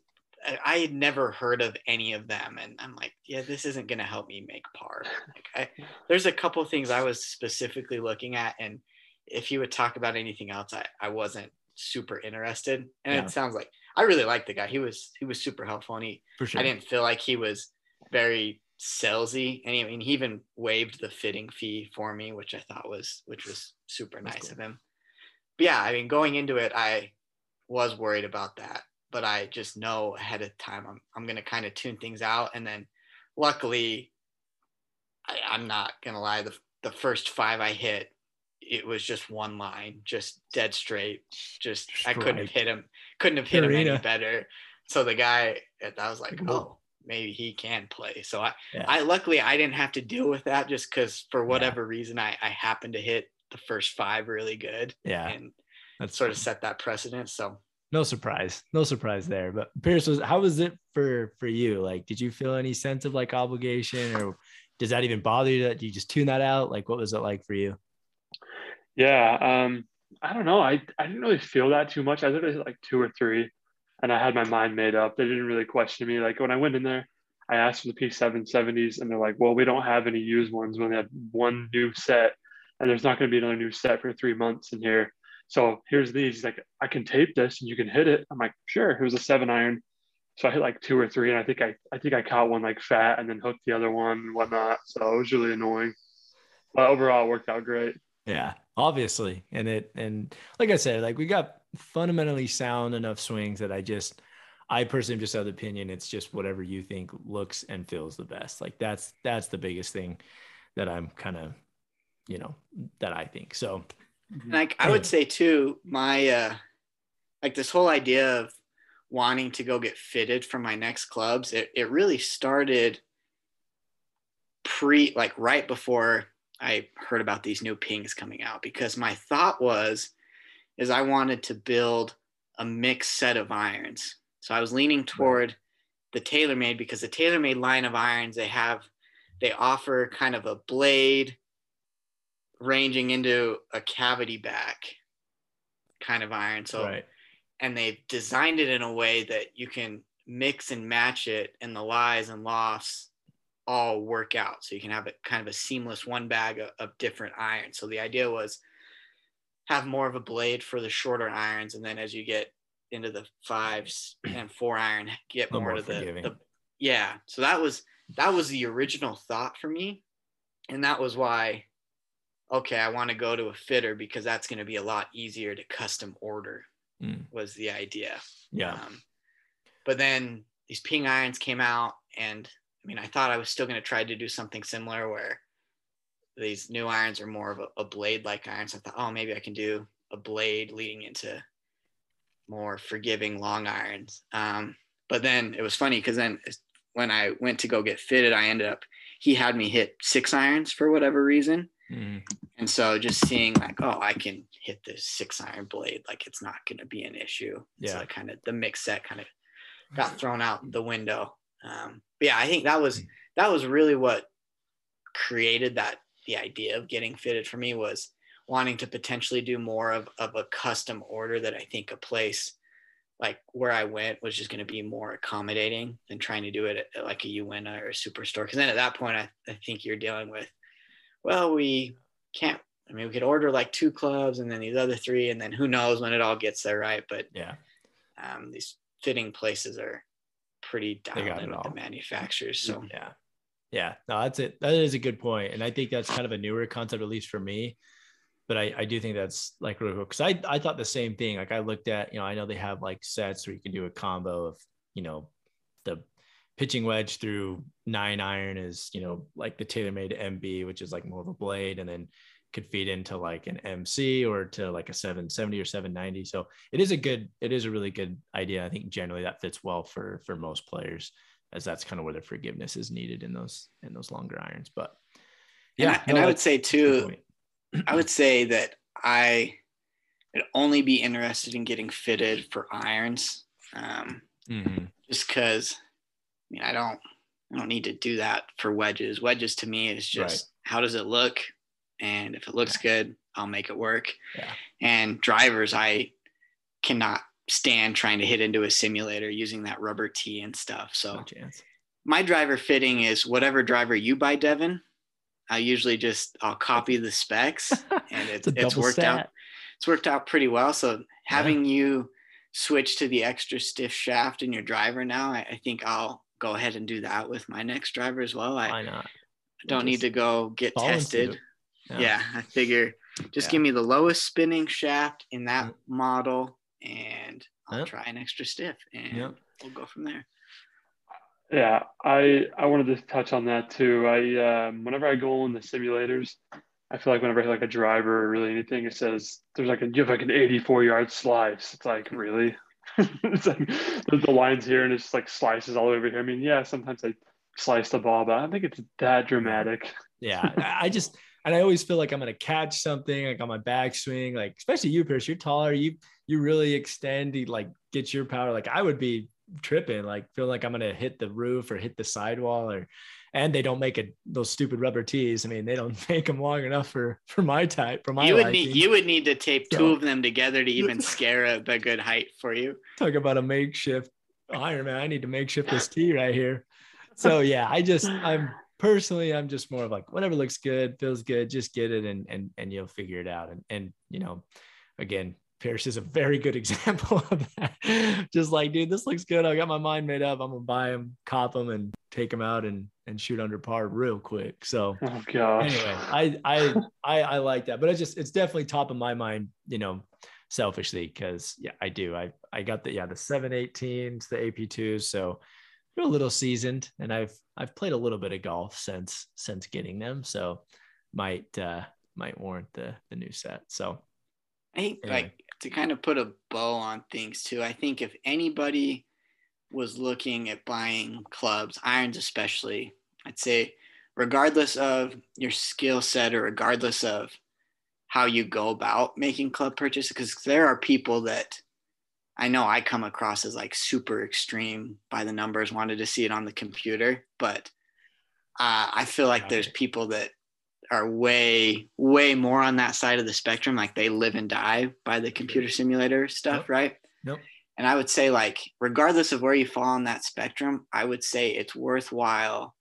[SPEAKER 2] I had never heard of any of them, and I'm like, yeah, this isn't gonna help me make par. Like, I, there's a couple things I was specifically looking at, and if you would talk about anything else, I, I wasn't super interested. And yeah. it sounds like I really liked the guy. He was he was super helpful, and he For sure. I didn't feel like he was very salesy, and he, I mean, he even waived the fitting fee for me, which I thought was which was super nice cool. of him. But yeah, I mean, going into it, I was worried about that but I just know ahead of time I'm I'm gonna kind of tune things out, and then luckily, I, am not gonna lie, the the first five I hit, it was just one line, just dead straight, just I couldn't have hit him, couldn't have hit him any better. So the guy, I was like, oh, maybe he can play. So I, yeah. I luckily I didn't have to deal with that just because for whatever yeah. reason I I happened to hit the first five really good.
[SPEAKER 1] Yeah,
[SPEAKER 2] and that sort of set that precedent. So
[SPEAKER 1] no surprise no surprise there but pierce was how was it for for you like did you feel any sense of like obligation or does that even bother you do you just tune that out like what was it like for you
[SPEAKER 3] yeah um i don't know i i didn't really feel that too much i think it was like two or three and i had my mind made up they didn't really question me like when i went in there i asked for the p770s and they're like well we don't have any used ones we only have one new set and there's not going to be another new set for three months in here so here's these. He's like, I can tape this and you can hit it. I'm like, sure. It was a seven iron. So I hit like two or three, and I think I I think I caught one like fat and then hooked the other one and whatnot. So it was really annoying. But overall, it worked out great.
[SPEAKER 1] Yeah, obviously, and it and like I said, like we got fundamentally sound enough swings that I just I personally just have the opinion it's just whatever you think looks and feels the best. Like that's that's the biggest thing that I'm kind of you know that I think. So.
[SPEAKER 2] Like I would say too, my uh like this whole idea of wanting to go get fitted for my next clubs, it, it really started pre like right before I heard about these new pings coming out because my thought was is I wanted to build a mixed set of irons. So I was leaning toward the TaylorMade because the TaylorMade line of irons they have they offer kind of a blade ranging into a cavity back kind of iron. So, right. and they've designed it in a way that you can mix and match it, and the lies and lofts all work out. So you can have it kind of a seamless one bag of, of different irons. So the idea was have more of a blade for the shorter irons, and then as you get into the fives and four iron, get more, more to the, the yeah. So that was that was the original thought for me, and that was why okay, I want to go to a fitter because that's going to be a lot easier to custom order. Mm. Was the idea.
[SPEAKER 1] Yeah. Um,
[SPEAKER 2] but then these ping irons came out, and I mean, I thought I was still going to try to do something similar where these new irons are more of a, a blade like irons. I thought, oh, maybe I can do a blade leading into more forgiving long irons. Um, but then it was funny because then when I went to go get fitted, I ended up, he had me hit six irons for whatever reason. Mm. And so just seeing like, oh, I can hit this six iron blade, like it's not going to be an issue.
[SPEAKER 1] Yeah.
[SPEAKER 2] So kind of the mix set kind of got thrown out the window. Um, but yeah, I think that was, that was really what created that, the idea of getting fitted for me was wanting to potentially do more of, of a custom order that I think a place like where I went was just going to be more accommodating than trying to do it at, at like a Uinta or a superstore. Cause then at that point, I, I think you're dealing with well, we can't. I mean, we could order like two clubs and then these other three, and then who knows when it all gets there, right? But
[SPEAKER 1] yeah,
[SPEAKER 2] um, these fitting places are pretty dialed in with the manufacturers. So
[SPEAKER 1] yeah, yeah, no, that's it. That is a good point, and I think that's kind of a newer concept, at least for me. But I, I do think that's like really cool because I, I thought the same thing. Like I looked at, you know, I know they have like sets where you can do a combo of, you know, the pitching wedge through nine iron is you know like the TaylorMade MB, which is like more of a blade, and then could feed into like an MC or to like a 770 or 790. So it is a good, it is a really good idea. I think generally that fits well for for most players. as that's kind of where the forgiveness is needed in those in those longer irons. But
[SPEAKER 2] yeah, and I, and I would say too, I would say that I would only be interested in getting fitted for irons, um, mm-hmm. just because. I mean, I don't, I don't need to do that for wedges. Wedges to me is just right. how does it look, and if it looks good, I'll make it work. Yeah. And drivers, I cannot stand trying to hit into a simulator using that rubber tee and stuff. So no my driver fitting is whatever driver you buy, Devin. I usually just I'll copy the specs and it, it's, it's worked stat. out. It's worked out pretty well. So having yeah. you switch to the extra stiff shaft in your driver now, I, I, think I'll go ahead and do that with my next driver as well. I,
[SPEAKER 1] Why not?
[SPEAKER 2] I don't need to go get tested. Yeah. yeah. I figure just yeah. give me the lowest spinning shaft in that mm. model and I'll yep. try an extra stiff and yep. we'll go from there.
[SPEAKER 3] Yeah, I I wanted to touch on that too. I um, whenever I go in the simulators, I feel like whenever I hit like a driver or really anything, it says there's like a you have like an 84 yard slice. It's like really, it's like the, the lines here and it's just like slices all over here. I mean, yeah, sometimes I slice the ball, but I don't think it's that dramatic.
[SPEAKER 1] Yeah, I just and I always feel like I'm gonna catch something like on my backswing, like especially you, Pierce. You're taller. You you really extend. You like get your power. Like I would be tripping, like feel like I'm gonna hit the roof or hit the sidewall or. And they don't make it those stupid rubber tees. I mean, they don't make them long enough for for my type. For my
[SPEAKER 2] you would need you would need to tape so, two of them together to even scare a, a good height for you.
[SPEAKER 1] Talk about a makeshift Iron Man. I need to makeshift this tee right here. So yeah, I just I'm personally i'm just more of like whatever looks good feels good just get it and and and you'll figure it out and and you know again Pierce is a very good example of that. Just like, dude, this looks good. I got my mind made up. I'm gonna buy them, cop them, and take them out and and shoot under par real quick. So,
[SPEAKER 3] oh gosh.
[SPEAKER 1] Anyway, I I I, I like that, but it's just it's definitely top of my mind. You know, selfishly because yeah, I do. I I got the yeah the 718s, the AP2s, so a little seasoned, and I've I've played a little bit of golf since since getting them, so might uh might warrant the the new set. So
[SPEAKER 2] I think anyway. like to kind of put a bow on things too. I think if anybody was looking at buying clubs, irons especially, I'd say regardless of your skill set or regardless of how you go about making club purchases, because there are people that I know I come across as like super extreme by the numbers, wanted to see it on the computer, but uh, I feel like there's people that are way, way more on that side of the spectrum. Like they live and die by the computer simulator stuff, right?
[SPEAKER 1] Nope.
[SPEAKER 2] And I would say, like, regardless of where you fall on that spectrum, I would say it's worthwhile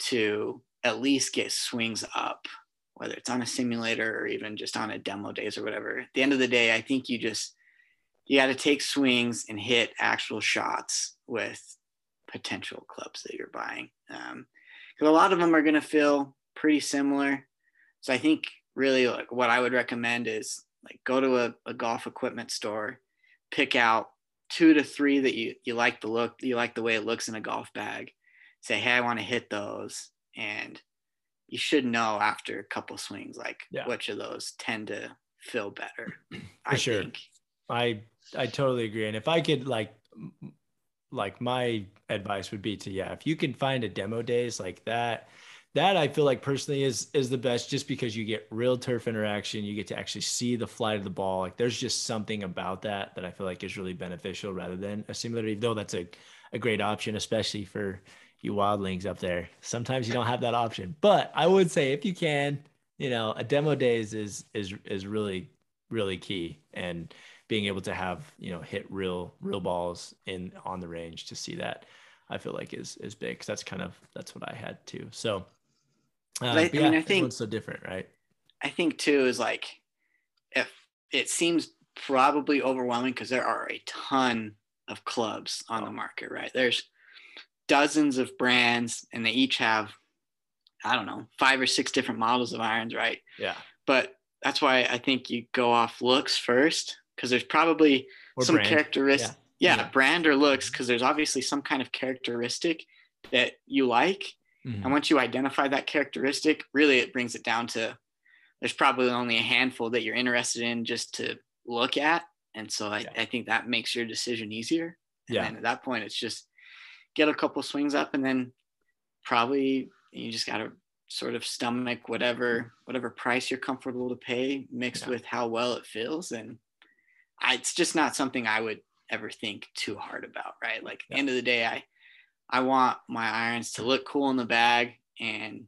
[SPEAKER 2] to at least get swings up, whether it's on a simulator or even just on a demo days or whatever. At the end of the day, I think you just you got to take swings and hit actual shots with potential clubs that you're buying. Because um, a lot of them are going to feel pretty similar. So I think really like what I would recommend is like go to a, a golf equipment store, pick out two to three that you, you like the look, you like the way it looks in a golf bag. Say, hey, I want to hit those. And you should know after a couple swings, like yeah. which of those tend to feel better.
[SPEAKER 1] For I sure. Think. I I totally agree. And if I could like like my advice would be to yeah, if you can find a demo days like that, that I feel like personally is is the best just because you get real turf interaction, you get to actually see the flight of the ball. Like there's just something about that that I feel like is really beneficial rather than a simulator, though that's a, a great option, especially for you wildlings up there. Sometimes you don't have that option. But I would say if you can, you know, a demo days is is is really, really key. And being able to have you know hit real real balls in on the range to see that I feel like is is big because that's kind of that's what I had too. So,
[SPEAKER 2] uh, I, yeah, I mean, I think
[SPEAKER 1] it's so different, right?
[SPEAKER 2] I think too is like if it seems probably overwhelming because there are a ton of clubs on the market, right? There's dozens of brands and they each have I don't know, five or six different models of irons, right?
[SPEAKER 1] Yeah.
[SPEAKER 2] But that's why I think you go off looks first because there's probably or some characteristic yeah. yeah. brand or looks because there's obviously some kind of characteristic that you like mm-hmm. and once you identify that characteristic really it brings it down to there's probably only a handful that you're interested in just to look at and so I, yeah. I think that makes your decision easier and yeah. at that point it's just get a couple swings up, and then probably you just got to sort of stomach whatever whatever price you're comfortable to pay mixed yeah. with how well it feels and I, it's just not something i would ever think too hard about right? Like yeah. end of the day i i want my irons to look cool in the bag and,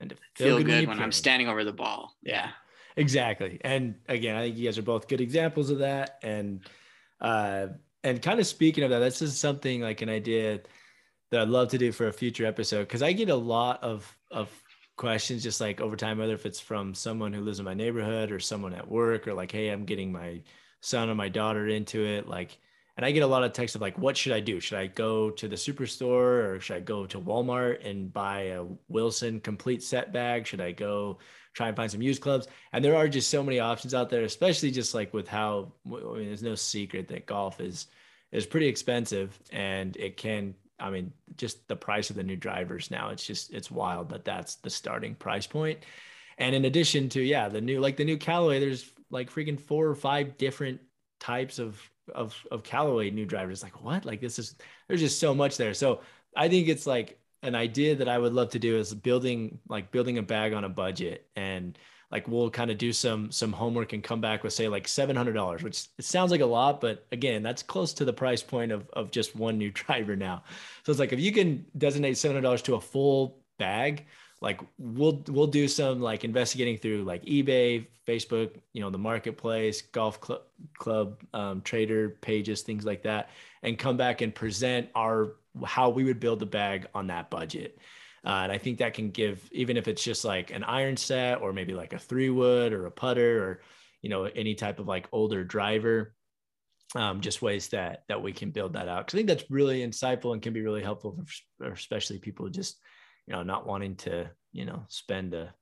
[SPEAKER 2] and feel, feel, good, when, when i'm standing over the ball. Yeah.
[SPEAKER 1] Exactly. And again i think you guys are both good examples of that. And uh and kind of speaking of that this is something like an idea that I'd love to do for a future episode because I get a lot of of questions just like over time, whether if it's from someone who lives in my neighborhood or someone at work or like, hey, I'm getting my son or my daughter into it. Like, and I get a lot of texts of like, what should I do? Should I go to the superstore or should I go to Walmart and buy a Wilson complete set bag? Should I go try and find some used clubs? And there are just so many options out there, especially just like with how I mean, there's no secret that golf is is pretty expensive and it can I mean, just the price of the new drivers now, it's just, it's wild that that's the starting price point. And in addition to, yeah, the new, like the new Callaway, there's like freaking four or five different types of, of, of Callaway new drivers. Like what? Like this is, there's just so much there. So I think it's like an idea that I would love to do is building, like building a bag on a budget and, like we'll kind of do some some homework and come back with say like $700 which it sounds like a lot but again that's close to the price point of, of just one new driver now so it's like if you can designate $700 to a full bag like we'll we'll do some like investigating through like ebay facebook you know the marketplace golf club club um, trader pages things like that and come back and present our how we would build the bag on that budget uh, and I think that can give, even if it's just like an iron set or maybe like a three wood or a putter or, you know, any type of like older driver, um, just ways that that we can build that out. Cause I think that's really insightful and can be really helpful for especially people just, you know, not wanting to, you know, spend a,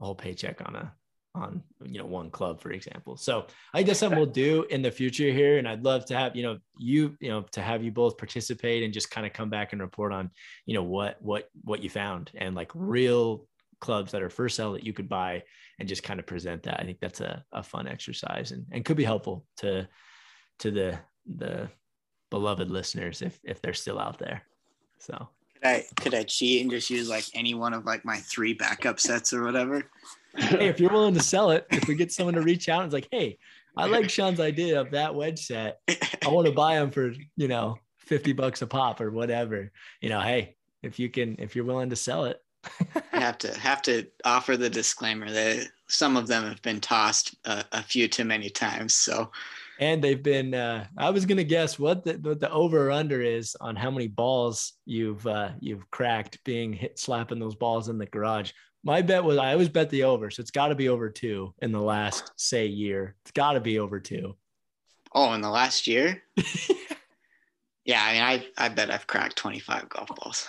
[SPEAKER 1] a whole paycheck on a on you know one club for example. So i guess something we'll do in the future here and i'd love to have you know you you know to have you both participate and just kind of come back and report on you know what what what you found and like real clubs that are for sale that you could buy and just kind of present that. I think that's a, a fun exercise and, and could be helpful to to the the beloved listeners if if they're still out there. So
[SPEAKER 2] could I could I cheat and just use like any one of like my three backup sets or whatever?
[SPEAKER 1] hey, if you're willing to sell it, if we get someone to reach out and it's like, hey, I like Shawn's idea of that wedge set. I want to buy them for, you know, 50 bucks a pop or whatever. You know, hey, if you can, if you're willing to sell it.
[SPEAKER 2] I have to have to offer the disclaimer that some of them have been tossed a, a few too many times. So
[SPEAKER 1] and they've been uh, i was going to guess what the, what the over or under is on how many balls you've uh, you've cracked being hit slapping those balls in the garage my bet was I always bet the over, so it's got to be over two in the last say year. It's got to be over two.
[SPEAKER 2] Oh, in the last year? yeah, I mean, I I bet I've cracked twenty five golf balls.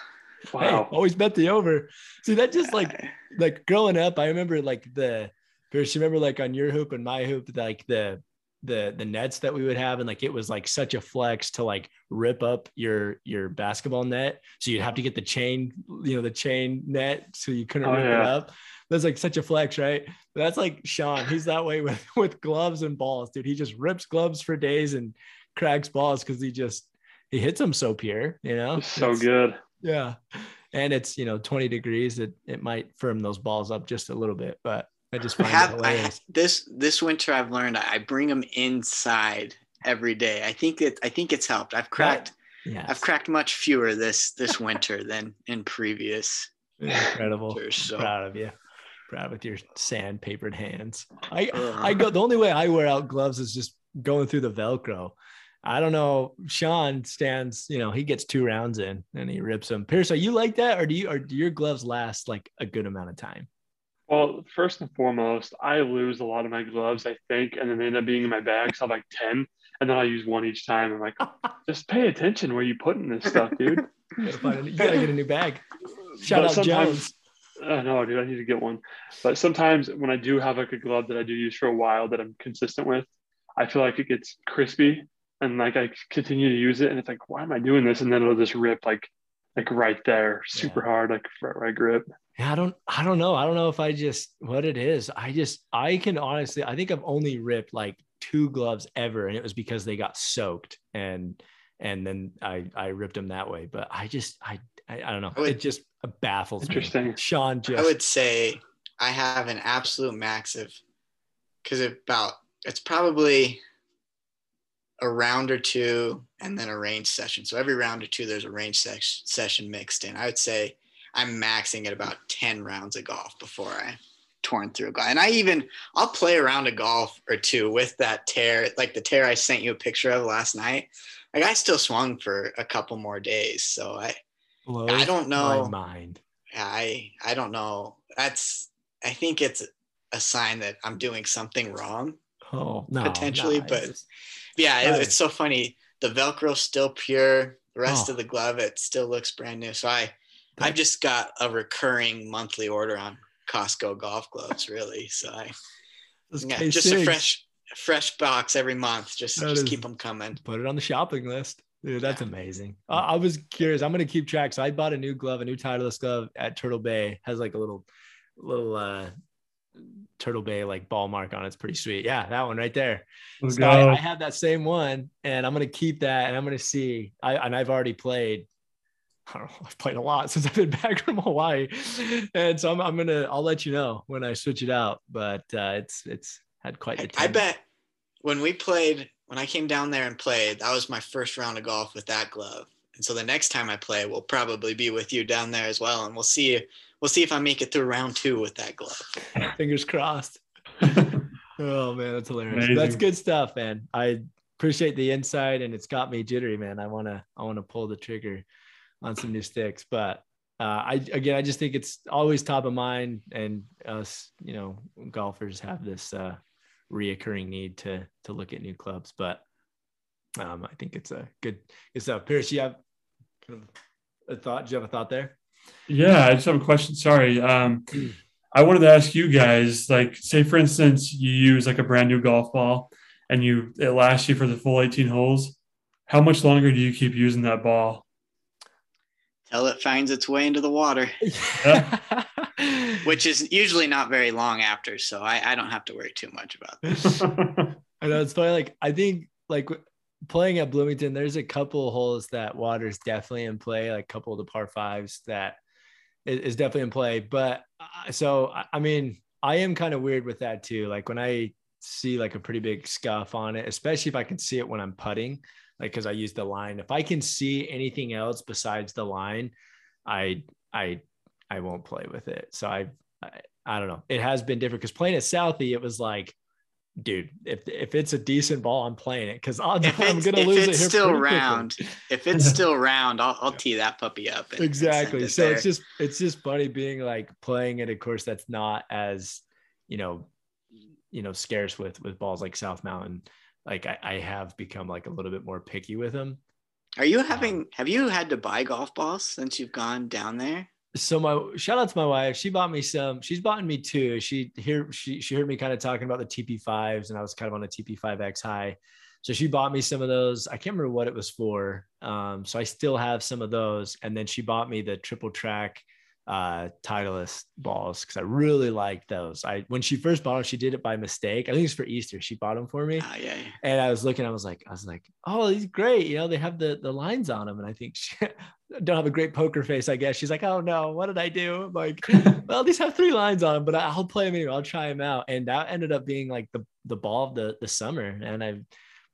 [SPEAKER 1] Wow! Hey, always bet the over. See, that just like like growing up, I remember like the. First, you remember like on your hoop and my hoop, like the the the nets that we would have and like it was like such a flex to like rip up your your basketball net. So you'd have to get the chain you know the chain net so you couldn't oh, rip yeah. it up. That's like such a flex right? But that's like shawn. He's that way with with gloves and balls dude. He just rips gloves for days and cracks balls because he just he hits them so pure you know?
[SPEAKER 3] So it's, good.
[SPEAKER 1] Yeah. And it's you know 20 degrees it, it might firm those balls up just a little bit but I just find
[SPEAKER 2] have, it hilarious. I, this this winter I've learned I bring them inside every day. I think it I think it's helped. I've cracked yes. I've cracked much fewer this this winter than in previous.
[SPEAKER 1] Incredible. Winters, so. Proud of you. Proud with your sandpapered hands. I I go the only way I wear out gloves is just going through the Velcro. I don't know. Shawn stands, you know, he gets two rounds in and he rips them. Pierce, are you like that, or do you or do your gloves last like a good amount of time?
[SPEAKER 3] Well, first and foremost, I lose a lot of my gloves, I think, and then they end up being in my bag. So I have like 10, and then I use one each time. I'm like, just pay attention where you putting this stuff, dude.
[SPEAKER 1] you, gotta you gotta get a new bag. Shout but out Jones.
[SPEAKER 3] Uh, no, dude, I need to get one. But sometimes when I do have like a glove that I do use for a while that I'm consistent with, I feel like it gets crispy and like I continue to use it, and it's like, why am I doing this? And then it'll just rip like like right there, super yeah. hard, like right, right grip
[SPEAKER 1] yeah, I don't I don't know. I don't know if I just what it is. I just I can honestly I think I've only ripped like two gloves ever and it was because they got soaked and and then I I ripped them that way. But I just I I, I don't know.
[SPEAKER 2] would,
[SPEAKER 1] it just baffles
[SPEAKER 3] interesting.
[SPEAKER 1] me. Shawn just
[SPEAKER 2] I would say I have an absolute max of because about it's probably a round or two and then a range session. So every round or two, there's a range ses- session mixed in. I would say I'm maxing at about 10 rounds of golf before I torn through a golf. And I even, I'll play around a golf or two with that tear, like the tear I sent you a picture of last night. Like I still swung for a couple more days. So I, Blows I don't know.
[SPEAKER 1] My mind.
[SPEAKER 2] I, I don't know. That's, I think it's a sign that I'm doing something wrong.
[SPEAKER 1] Oh, no,
[SPEAKER 2] potentially, no, but yeah, it, it's so funny. The Velcro's still pure. The rest oh. of the glove, it still looks brand new. So I, I've just got a recurring monthly order on Costco golf gloves, really. So I, yeah, just a fresh, fresh box every month. Just, just is, keep them coming.
[SPEAKER 1] Put it on the shopping list. Dude, that's yeah. amazing. Uh, I was curious. I'm gonna keep track. So I bought a new glove, a new Titleist glove at Turtle Bay. Has like a little, little uh Turtle Bay like ball mark on it. It's pretty sweet. Yeah, that one right there. Let's so I, I, have that same one, and I'm gonna keep that, and I'm gonna see. I and I've already played. I don't know. I've played a lot since I've been back from Hawaii, and so I'm, I'm gonna. I'll let you know when I switch it out. But uh, it's it's had quite.
[SPEAKER 2] The I, I bet when we played, when I came down there and played, that was my first round of golf with that glove. And so the next time I play, we'll probably be with you down there as well, and we'll see we'll see if I make it through round two with that glove.
[SPEAKER 1] Fingers crossed. oh man, that's hilarious. Amazing. That's good stuff, man. I appreciate the insight, and it's got me jittery, man. I wanna I wanna pull the trigger on some new sticks, but uh, I again, I just think it's always top of mind, and us, you know, golfers have this uh, reoccurring need to to look at new clubs. But um, I think it's a good good stuff. Pierce, you have a thought? Do you have a thought there?
[SPEAKER 4] Yeah, I just have a question. Sorry. Um, I wanted to ask you guys, like, say for instance, you use like a brand new golf ball and you it lasts you for the full 18 holes. How much longer do you keep using that ball?
[SPEAKER 2] Till it finds its way into the water. Yeah. Which is usually not very long after, so I, I don't have to worry too much about this.
[SPEAKER 1] I know it's funny. Like I think like playing at Bloomington, there's a couple holes that water's definitely in play, like a couple of the par fives that is, definitely in play. But so, I mean, I am kind of weird with that too. Like when I see like a pretty big scuff on it, especially if I can see it when I'm putting, like because I use the line. If I can see anything else besides the line, I I I won't play with it. So I I, I don't know. It has been different because playing at Southie, it was like dude, if if it's a decent ball, I'm playing it because I'm gonna lose it.
[SPEAKER 2] If it's still round, if it's still round, I'll, I'll tee that puppy up.
[SPEAKER 1] And, exactly. And it so there. it's just it's just funny being like playing it. Of course, that's not as you know, you know, scarce with with balls like South Mountain. Like I, I have become like a little bit more picky with them.
[SPEAKER 2] Are you having? Um, have you had to buy golf balls since you've gone down there?
[SPEAKER 1] So my shout out to my wife. She bought me some. She's bought me two. She here she she heard me kind of talking about the TP fives, and I was kind of on a TP five X high. So she bought me some of those. I can't remember what it was for. Um, so I still have some of those. And then she bought me the triple track uh, Titleist balls because I really like those. I when she first bought them, she did it by mistake. I think it's for Easter. She bought them for me,
[SPEAKER 2] oh, yeah, yeah.
[SPEAKER 1] and I was looking. I was like, I was like, oh, these great. You know, they have the the lines on them, and I think she don't have a great poker face. I guess she's like, oh no, what did I do? I'm like, well, these have three lines on them, but I'll play them anyway. I'll try them out, and that ended up being like the the ball of the the summer, and I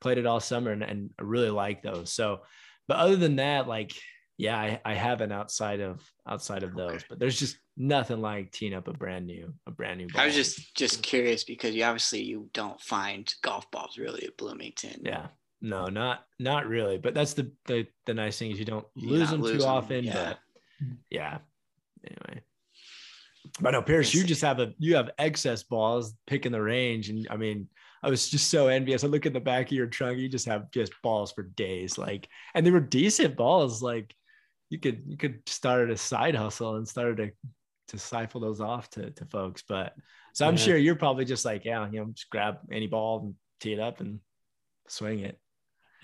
[SPEAKER 1] played it all summer, and, and I really like those. So, but other than that, like yeah, I, I haven't outside of outside of those, okay. but there's just nothing like teeing up a brand new a brand new.
[SPEAKER 2] Ball. I was just just curious because you obviously you don't find golf balls really at Bloomington.
[SPEAKER 1] Yeah, no, not not really. But that's the the, the nice thing is you don't lose them too them. often. Yeah. But yeah, anyway. But no, Pierce, you just have a you have excess balls picking the range, and I mean, I was just so envious. I look at the back of your trunk, you just have just balls for days, like, and they were decent balls, like you could you could start a side hustle and started to to siphon those off to, to folks. But so I'm yeah. sure you're probably just like, yeah, you know, just grab any ball and tee it up and swing it.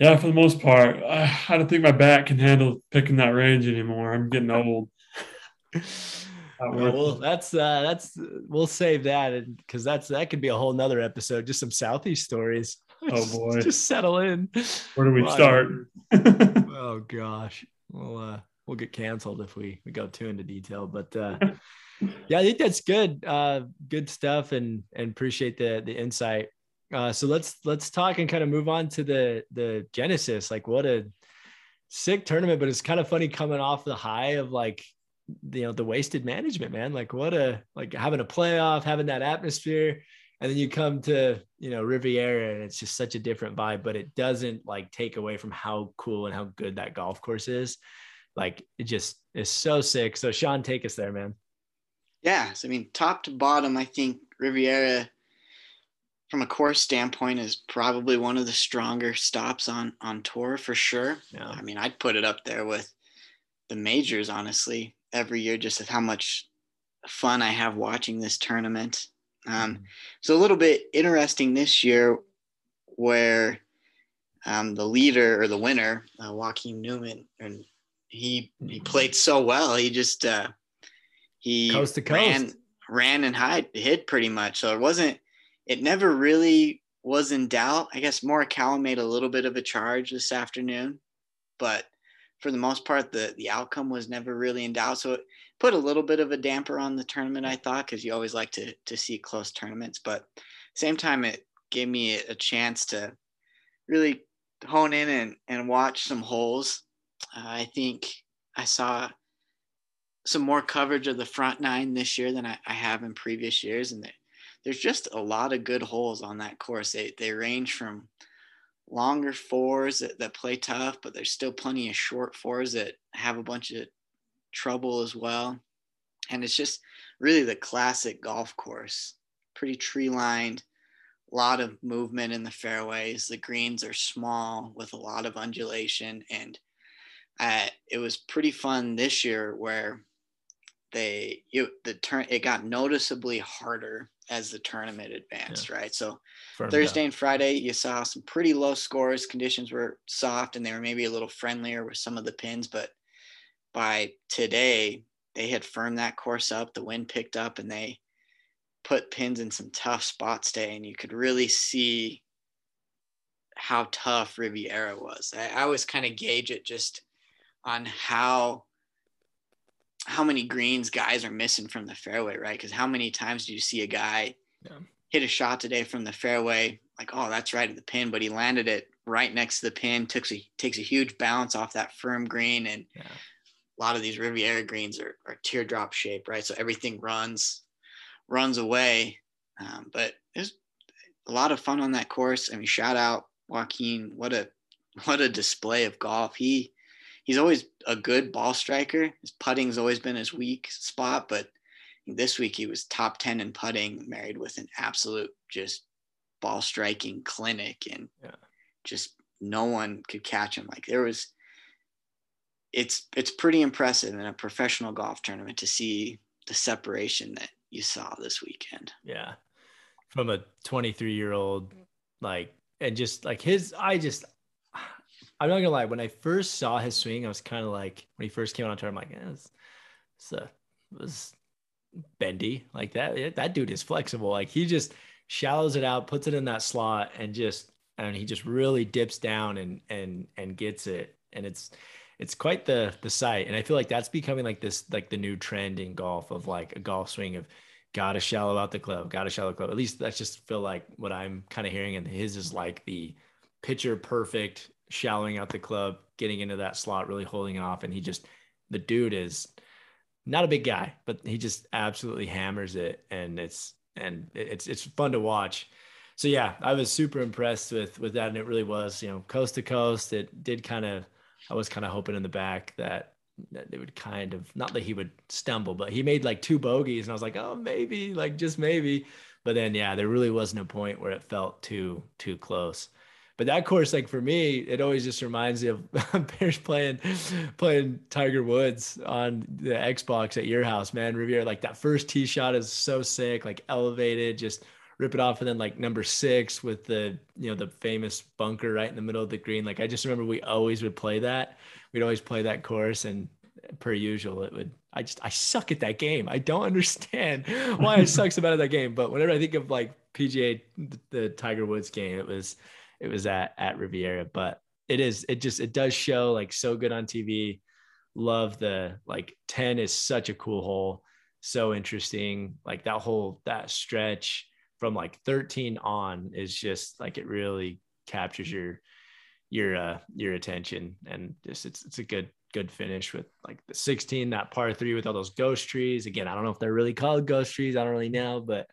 [SPEAKER 4] Yeah, for the most part, I, I don't think my back can handle picking that range anymore. I'm getting old.
[SPEAKER 1] well, that's uh, that's we'll save that because that's that could be a whole nother episode. Just some southeast stories.
[SPEAKER 4] oh boy.
[SPEAKER 1] Just settle in.
[SPEAKER 4] Where do we start?
[SPEAKER 1] oh gosh. We'll uh we'll get canceled if we we go too into detail. But uh yeah, I think that's good. Uh good stuff and and appreciate the the insight. Uh so let's let's talk and kind of move on to the the Genesis. Like what a sick tournament, but it's kind of funny coming off the high of like you know the Waste Management, man. Like what a like having a playoff, having that atmosphere and then you come to you know riviera and it's just such a different vibe but it doesn't like take away from how cool and how good that golf course is like it just is so sick so shawn take us there man
[SPEAKER 2] yeah so i mean top to bottom i think riviera from a course standpoint is probably one of the stronger stops on on tour for sure yeah. i mean i'd put it up there with the majors honestly every year just of how much fun i have watching this tournament um, mm-hmm. so a little bit interesting this year where um, the leader or the winner, uh, Joaquin Niemann, and he he mm-hmm. played so well. He just uh, he
[SPEAKER 1] coast to coast.
[SPEAKER 2] ran ran and hid hid pretty much. So it wasn't. It never really was in doubt. I guess Morikawa made a little bit of a charge this afternoon, but for the most part, the the outcome was never really in doubt. So it put a little bit of a damper on the tournament, I thought, because you always like to to see close tournaments. But same time, it gave me a chance to really hone in and, and watch some holes. Uh, I think I saw some more coverage of the front nine this year than I, I have in previous years, and there's just a lot of good holes on that course. They they range from longer fours that, that play tough, but there's still plenty of short fours that have a bunch of trouble as well. And it's just really the classic golf course, pretty tree lined, a lot of movement in the fairways. The greens are small with a lot of undulation. And uh, it was pretty fun this year where they it, the turn it got noticeably harder as the tournament advanced yeah. right so Firm thursday down. and friday you saw some pretty low scores conditions were soft and they were maybe a little friendlier with some of the pins but by today, they had firmed that course up. The wind picked up and they put pins in some tough spots today. And you could really see how tough Riviera was. I, I always kind of gauge it just on how how many greens guys are missing from the fairway, right? Because how many times do you see a guy yeah. hit a shot today from the fairway, like, oh, that's right at the pin, but he landed it right next to the pin, takes a takes a huge bounce off that firm green, and yeah a lot of these Riviera greens are, are teardrop shape, right? So everything runs runs away. Um, but there's a lot of fun on that course. I mean, shout out Joaquin. What a what a display of golf. He he's always a good ball striker. His putting's always been his weak spot, but this week he was top 10 in putting, married with an absolute just ball striking clinic and yeah. just no one could catch him. Like there was it's it's pretty impressive in a professional golf tournament to see the separation that you saw this weekend.
[SPEAKER 1] Yeah. From a 23 year old, like, and just like his, I just, I'm not gonna lie. When I first saw his swing, I was kind of like, when he first came on tour, I'm like, yeah, it's, it's a, uh, it was bendy like that. That dude is flexible. Like he just shallows it out, puts it in that slot, and just, and he just really dips down and and and gets it. And it's it's quite the the sight and i feel like that's becoming like this like the new trend in golf of like a golf swing of gotta shallow out the club gotta shallow club at least that's just feel like what i'm kind of hearing and his is like the pitcher perfect shallowing out the club getting into that slot really holding it off. And he just the dude is not a big guy but he just absolutely hammers it. And it's and it's it's fun to watch. So yeah i was super impressed with with that. And it really was you know coast to coast. It did kind of I was kind of hoping in the back that that they would kind of not that he would stumble, but he made like two bogeys, and I was like, oh, maybe, like just maybe. But then, yeah, there really wasn't a point where it felt too too close. But that course, like for me, it always just reminds me of Bears playing playing Tiger Woods on the Xbox at your house, man. Riviera, like that first tee shot is so sick, like elevated, just rip it off and then like number six with the you know the famous bunker right in the middle of the green. Like i just remember we always would play that. We'd always play that course and per usual it would i just i suck at that game. I don't understand why i suck so bad at that game. But whenever i think of like pga the, the tiger woods game it was it was at at Riviera. But it is it just it does show like so good on TV. Love the like 10 is such a cool hole, so interesting. Like that whole that stretch from like 13 on is just like it really captures your your uh your attention and just it's it's a good good finish with like the 16 that par three with all those ghost trees again i don't know if they're really called ghost trees i don't really know but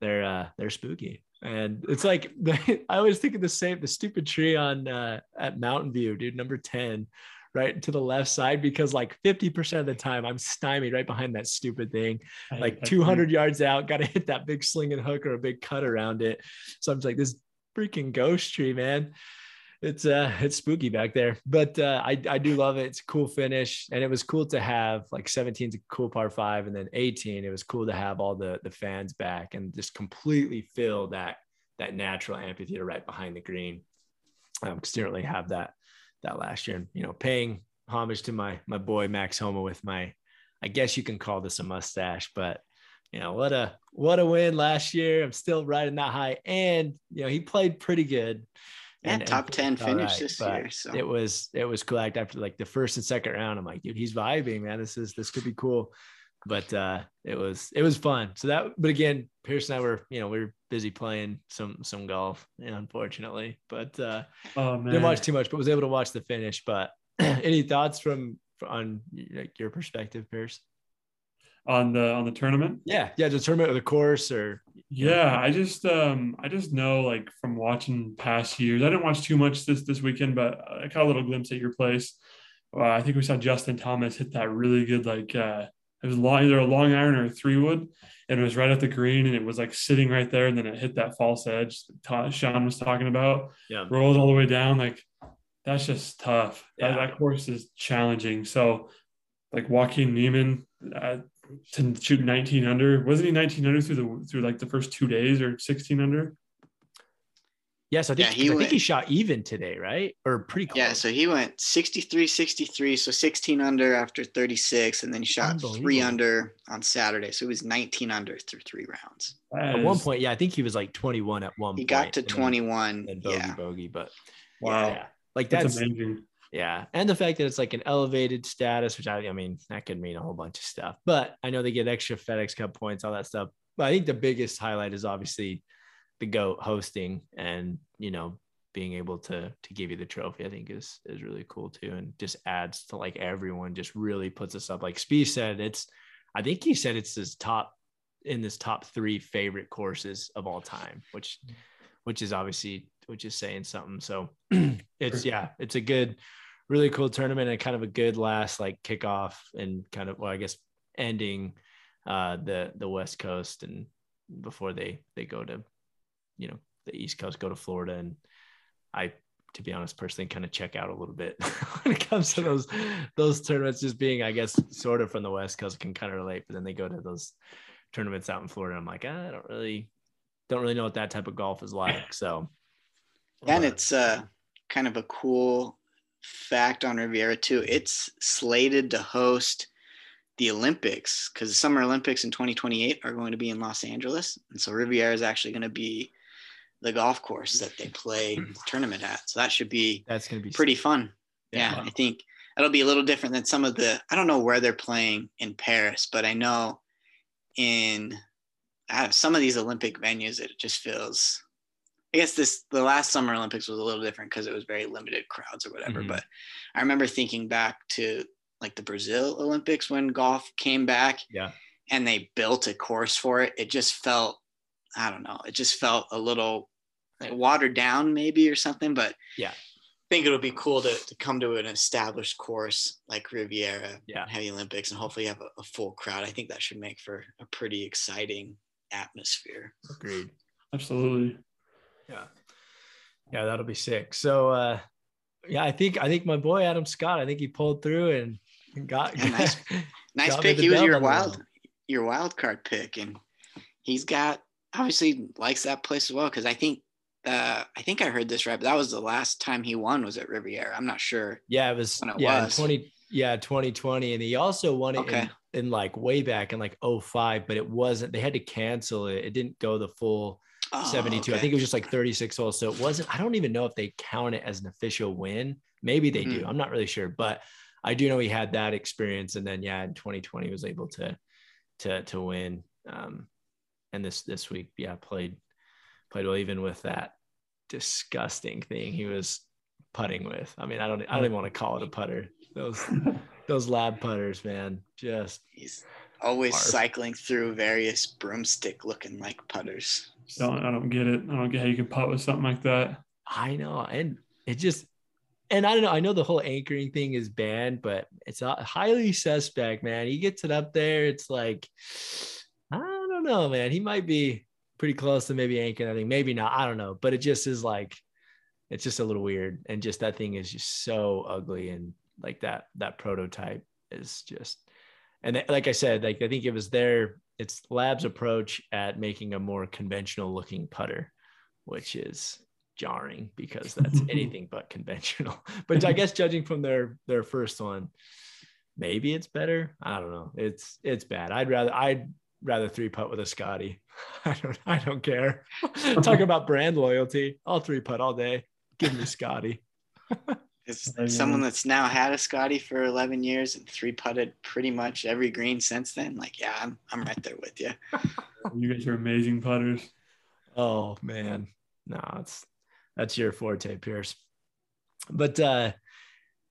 [SPEAKER 1] they're uh they're spooky and it's like i always think of the same the stupid tree on uh at mountain view dude number 10 right to the left side because like 50% of the time I'm stymied right behind that stupid thing. Like 200 yards out, got to hit that big sling and hook or a big cut around it. So I'm just like, this freaking ghost tree, man it's uh it's spooky back there but uh i i do love it. It's a cool finish and it was cool to have like 17's a cool par five and then 18 it was cool to have all the the fans back and just completely fill that that natural amphitheater right behind the green. Um certainly have that that last year and you know paying homage to my my boy max homa with my i guess you can call this a mustache but you know what a what a win last year. I'm still riding that high and you know he played pretty good
[SPEAKER 2] yeah, and, top and 10 finish right, this year. So
[SPEAKER 1] it was it was cool. Like after like the first and second round, I'm like, dude, he's vibing, man. This is this could be cool. But uh it was it was fun. So that but again, Pierce and I were, you know, we were busy playing some some golf, unfortunately. But uh oh, man. didn't watch too much, but was able to watch the finish. But any thoughts from on like your perspective, Pierce?
[SPEAKER 4] On the on the tournament?
[SPEAKER 1] Yeah yeah the tournament or the course or
[SPEAKER 4] yeah. I just um i just know like from watching past years i didn't watch too much this this weekend but i caught a little glimpse at your place. Uh, i think we saw justin thomas hit that really good like uh it was long either a long iron or a three wood and it was right at the green and it was like sitting right there and then it hit that false edge that shawn was talking about.
[SPEAKER 1] Yeah.
[SPEAKER 4] Rolls all the way down like that's just tough. Yeah. that, that course is challenging. So like Joaquin Niemann, uh, to shoot 19 under. Wasn't he 19 under through the through like the first two days or 16 under?
[SPEAKER 1] Yes, I think yeah, he I went, think he shot even today, right? Or pretty close.
[SPEAKER 2] Yeah, so he went 63 63, so 16 under after 36, and then he shot three under on Saturday. So he was 19 under through three rounds.
[SPEAKER 1] At one point, yeah, I think he was like 21 at one
[SPEAKER 2] he
[SPEAKER 1] point.
[SPEAKER 2] He got to 21.
[SPEAKER 1] And bogey, yeah. bogey, but
[SPEAKER 4] wow.
[SPEAKER 1] Yeah, like that's, that's amazing. Yeah. And the fact that it's like an elevated status, which I, I mean, that could mean a whole bunch of stuff, but I know they get extra FedEx Cup points, all that stuff. But I think the biggest highlight is obviously the GOAT hosting and, you know, being able to to give you the trophy, I think is is really cool too. And just adds to like everyone just really puts us up. Like Spieth said, it's I think he said it's his top in this top three favorite courses of all time, which which is obviously which is saying something. So it's yeah, it's a good really cool tournament and kind of a good last like kickoff and kind of well, I guess ending uh, the the West Coast and before they they go to you know the East Coast, go to Florida, and I to be honest personally kind of check out a little bit when it comes to those those tournaments just being I guess sort of from the West Coast can kind of relate, but then they go to those tournaments out in Florida. I'm like ah, I don't really don't really know what that type of golf is like. So
[SPEAKER 2] and it's uh kind of a cool fact on Riviera too. It's slated to host the Olympics because the Summer Olympics in 2028 are going to be in Los Angeles, and so Riviera is actually going to be the golf course that they play the tournament at. So that should be
[SPEAKER 1] that's going to be
[SPEAKER 2] pretty fun. Yeah, yeah I think it'll be a little different than some of the. I don't know where they're playing in Paris, but I know in uh, some of these Olympic venues, it just feels I guess this the last Summer Olympics was a little different because it was very limited crowds or whatever. Mm-hmm. But I remember thinking back to like the Brazil Olympics when golf came back.
[SPEAKER 1] Yeah.
[SPEAKER 2] And they built a course for it. It just felt, I don't know, it just felt a little like watered down maybe or something. But
[SPEAKER 1] yeah.
[SPEAKER 2] I think it'll be cool to, to come to an established course like Riviera,
[SPEAKER 1] yeah.
[SPEAKER 2] Heavy Olympics, and hopefully have a, a full crowd. I think that should make for a pretty exciting atmosphere.
[SPEAKER 1] Agreed.
[SPEAKER 4] Absolutely.
[SPEAKER 1] Yeah. Yeah, that'll be sick. So uh yeah, I think I think my boy Adam Scott, I think he pulled through and got
[SPEAKER 2] yeah, nice, nice pick. He was your wild your wild card pick. And he's got obviously likes that place as well. Cause I think uh I think I heard this right, but that was the last time he won was at Riviera. I'm not sure.
[SPEAKER 1] Yeah, it was it yeah, was. 20 yeah, 2020. And he also won it okay. in, in like way back in like 05, but it wasn't they had to cancel it. It didn't go the full oh, 72. Okay. I think it was just like 36 holes. So it wasn't, I don't even know if they count it as an official win. Maybe they mm-hmm. do. I'm not really sure, but I do know he had that experience. And then, yeah, in 2020 was able to, to, to win. Um, and this, this week, yeah, played, played well, even with that disgusting thing he was putting with. I mean, I don't, I don't even want to call it a putter. Those, those lab putters, man, just
[SPEAKER 2] he's always cycling through various broomstick looking like putters.
[SPEAKER 4] Don't, I don't get it. I don't get how you can putt with something like that.
[SPEAKER 1] I know. And it just, and I don't know. I know the whole anchoring thing is banned, but it's highly suspect, man. He gets it up there. It's like, I don't know, man. He might be pretty close to maybe anchoring. I think maybe not. I don't know. But it just is like, it's just a little weird. And just that thing is just so ugly. And like that, that prototype is just, and like I said, like I think it was their it's Lab's approach at making a more conventional looking putter, which is jarring because that's anything but conventional. But I guess judging from their their first one, maybe it's better. I don't know. It's it's bad. I'd rather I'd rather three putt with a Scotty. I don't I don't care. Talk about brand loyalty. I'll three putt all day. Give me Scotty.
[SPEAKER 2] As someone that's now had a Scotty for 11 years and three putted pretty much every green since then, like, yeah, I'm, I'm right there with you.
[SPEAKER 4] you guys are amazing putters.
[SPEAKER 1] Oh man, no, it's that's your forte, Pierce. But uh,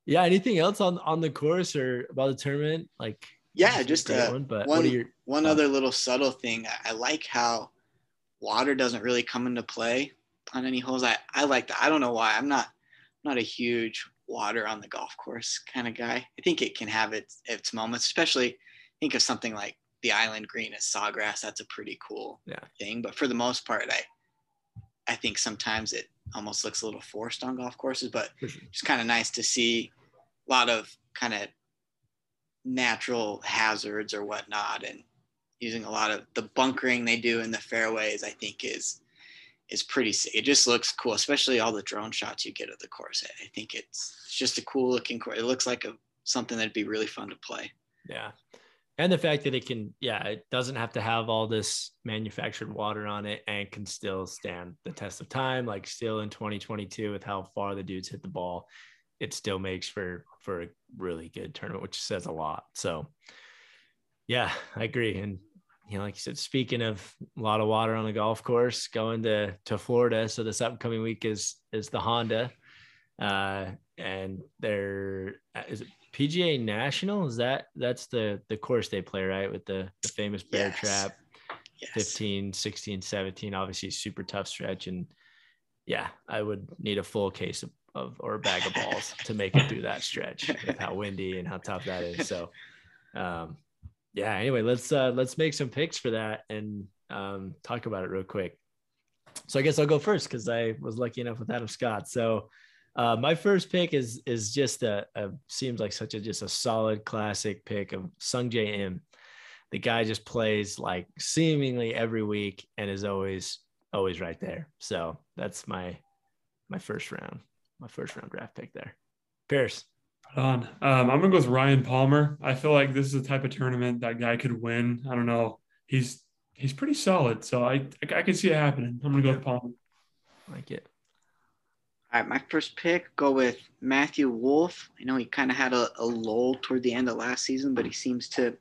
[SPEAKER 1] yeah, anything else on on the course or about the tournament? Like,
[SPEAKER 2] yeah, just uh, one. But one, your, one other little subtle thing. I like how water doesn't really come into play on any holes. I I like that. I don't know why. I'm not not a huge water on the golf course kind of guy. I think it can have its its moments, especially think of something like the island green as sawgrass. That's a pretty cool
[SPEAKER 1] yeah.
[SPEAKER 2] thing. But for the most part, I I think sometimes it almost looks a little forced on golf courses, but it's kind of nice to see a lot of kind of natural hazards or whatnot and using a lot of the bunkering they do in the fairways, I think is is pretty sick. It just looks cool, especially all the drone shots you get of the course. I think it's, it's just a cool looking course. It looks like a something that'd be really fun to play.
[SPEAKER 1] Yeah. And the fact that it can, yeah, it doesn't have to have all this manufactured water on it and can still stand the test of time. Like still in 2022 with how far the dudes hit the ball, it still makes for for a really good tournament, which says a lot. So yeah, I agree. And you know, like you said, speaking of a lot of water on the golf course, going to to Florida. So this upcoming week is is the Honda, uh, and there is it PGA National. Is that that's the the course they play right with the the famous bear yes. trap, yes. 15, 16, 17. Obviously, super tough stretch, and yeah, I would need a full case of, of or a bag of balls to make it through that stretch with how windy and how tough that is. So. Um, yeah anyway let's uh let's make some picks for that and um talk about it real quick. So i guess i'll go first because i was lucky enough with adam scott. So uh my first pick is is just a, a seems like such a just a solid classic pick of Sungjae Im. The guy just plays like seemingly every week and is always always right there. So that's my my first round my first round draft pick there. Pierce
[SPEAKER 4] on. Um, I'm gonna go with Ryan Palmer. I feel like this is the type of tournament that guy could win. I don't know. He's he's pretty solid, so I I, I can see it happening. I'm gonna go with Palmer.
[SPEAKER 1] Like it.
[SPEAKER 2] All right, my first pick go with Matthew Wolff. I know he kind of had a, a lull toward the end of last season, but he seems to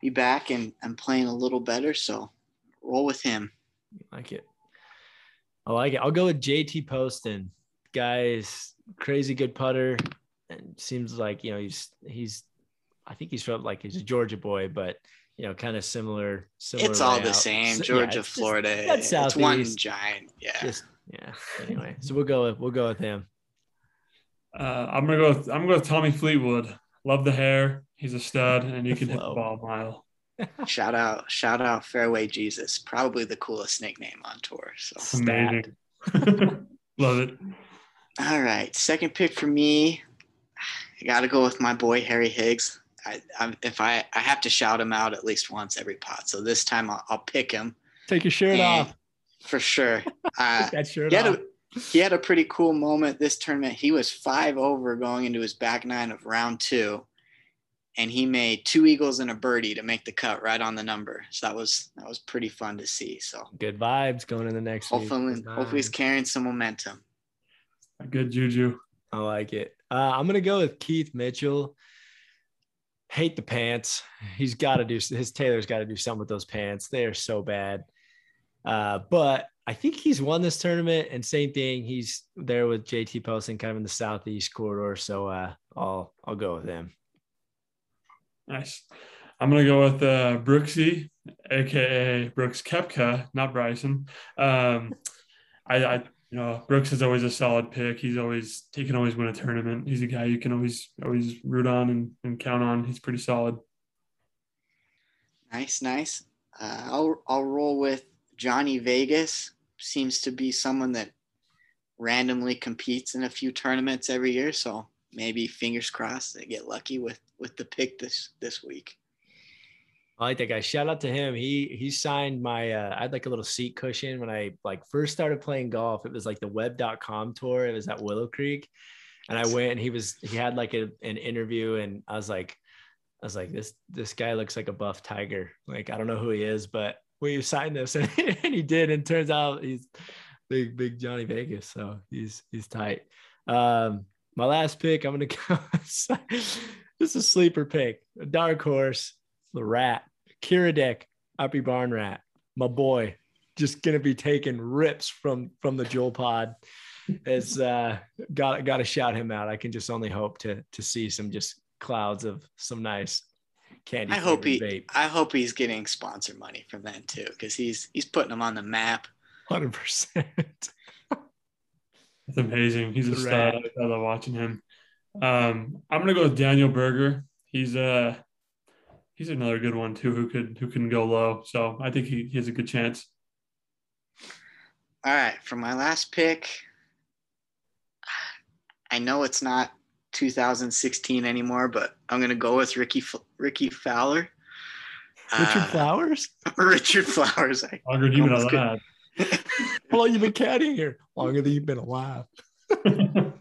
[SPEAKER 2] be back and, and playing a little better. So roll with him.
[SPEAKER 1] Like it. I like it. I'll go with JT Poston. Guys, crazy good putter and seems like you know he's he's I think he's from like he's a Georgia boy, but you know, kind of similar. similar
[SPEAKER 2] it's all the same. Georgia, yeah, Florida. Just, it's one giant. Yeah. Just,
[SPEAKER 1] yeah. Anyway, so we'll go with we'll go with him.
[SPEAKER 4] Uh, I'm gonna go. With, I'm gonna go with Tommy Fleetwood. Love the hair. He's a stud, and you can hit the ball a mile.
[SPEAKER 2] shout out! Shout out! Fairway Jesus, probably the coolest nickname on tour. So
[SPEAKER 4] amazing. Love it.
[SPEAKER 2] All right, second pick for me. I got to go with my boy Harry Higgs. I, I, if I I have to shout him out at least once every pot, so this time I'll, I'll pick him.
[SPEAKER 1] Take your shirt off.
[SPEAKER 2] For sure. Uh, that shirt he had off. A, he had a pretty cool moment this tournament. He was five over going into his back nine of round two, and he made two eagles and a birdie to make the cut right on the number. So that was that was pretty fun to see. So
[SPEAKER 1] good vibes going in the next
[SPEAKER 2] hopefully, week. Hopefully, he's carrying some momentum.
[SPEAKER 4] Good juju.
[SPEAKER 1] I like it. Uh, I'm gonna go with Keith Mitchell. Hate the pants. He's got to do his tailor's got to do something with those pants. They are so bad. Uh, but I think he's won this tournament. And same thing, he's there with JT Poston, kind of in the southeast corridor. So uh, I'll I'll go with him.
[SPEAKER 4] Nice. I'm gonna go with uh, Brooksy, aka Brooks Koepka, not Bryson. Um, I, I, you know, Brooks is always a solid pick. He's always he can always win a tournament. He's a guy you can always always root on and, and count on. He's pretty solid.
[SPEAKER 2] Nice, nice. Uh, I'll I'll roll with Johnny Vegas. Seems to be someone that randomly competes in a few tournaments every year. So maybe fingers crossed they get lucky with with the pick this this week.
[SPEAKER 1] I like that guy. Shout out to him. He he signed my uh, I had like a little seat cushion when I like first started playing golf. It was like the web.com tour. It was at Willow Creek. And I went and he was he had like a, an interview and I was like I was like this this guy looks like a buff tiger. Like I don't know who he is, but will you sign this? And, and he did. And turns out he's big big Johnny Vegas. So he's he's tight. Um my last pick, I'm gonna go. this is a sleeper pick, a dark horse, the rat, Kiradech, Aphibarnrat, my boy, just gonna be taking rips from from the Juul pod. It's uh, got got to shout him out. I can just only hope to to see some just clouds of some nice candy.
[SPEAKER 2] I hope he. Vape. I hope he's getting sponsor money from them too, because he's he's putting them on the map.
[SPEAKER 1] Hundred percent.
[SPEAKER 4] It's amazing. He's a stud. I love watching him. Um, I'm gonna go with Daniel Berger. He's uh he's another good one too who could who can go low. So I think he, he has a good chance.
[SPEAKER 2] All right, for my last pick, I know it's not 2016 anymore, but I'm gonna go with Ricky Rickie Fowler.
[SPEAKER 1] Richard uh, Flowers.
[SPEAKER 2] Richard Flowers.
[SPEAKER 4] I Longer than you been alive.
[SPEAKER 1] How long you been caddying here? Longer than you've been alive.
[SPEAKER 2] oh,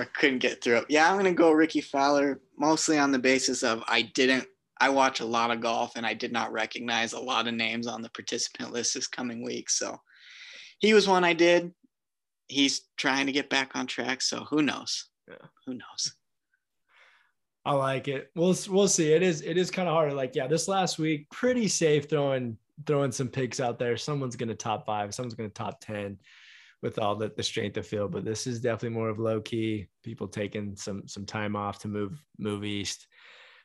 [SPEAKER 2] I couldn't get through it. Yeah, I'm gonna go Rickie Fowler, mostly on the basis of I didn't. I watch a lot of golf, and I did not recognize a lot of names on the participant list this coming week. So he was one I did. He's trying to get back on track. So who knows? Yeah. Who knows?
[SPEAKER 1] I like it. We'll we'll see. It is it is kind of hard. Like yeah, this last week pretty safe throwing throwing some picks out there. Someone's going to top five, someone's going to top 10 with all the, the strength of field, but this is definitely more of low key people taking some, some time off to move, move East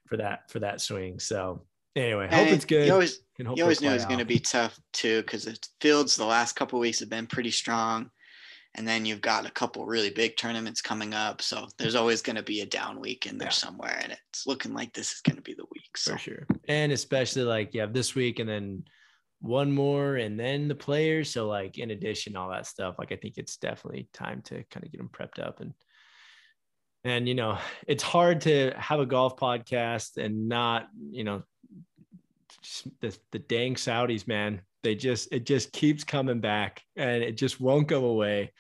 [SPEAKER 1] for that, for that swing. So anyway, hope it's good.
[SPEAKER 2] You always, you always knew it was going to be tough too, because the fields the last couple weeks have been pretty strong. And then you've got a couple really big tournaments coming up. So there's always going to be a down week in there yeah. somewhere. And it's looking like this is going to be the week. So.
[SPEAKER 1] For sure. And especially like, you yeah, this week and then one more and then the players. So like in addition, all that stuff, like I think it's definitely time to kind of get them prepped up and and you know, it's hard to have a golf podcast and not, you know, the the dang Saudis, man. They just it just keeps coming back and it just won't go away.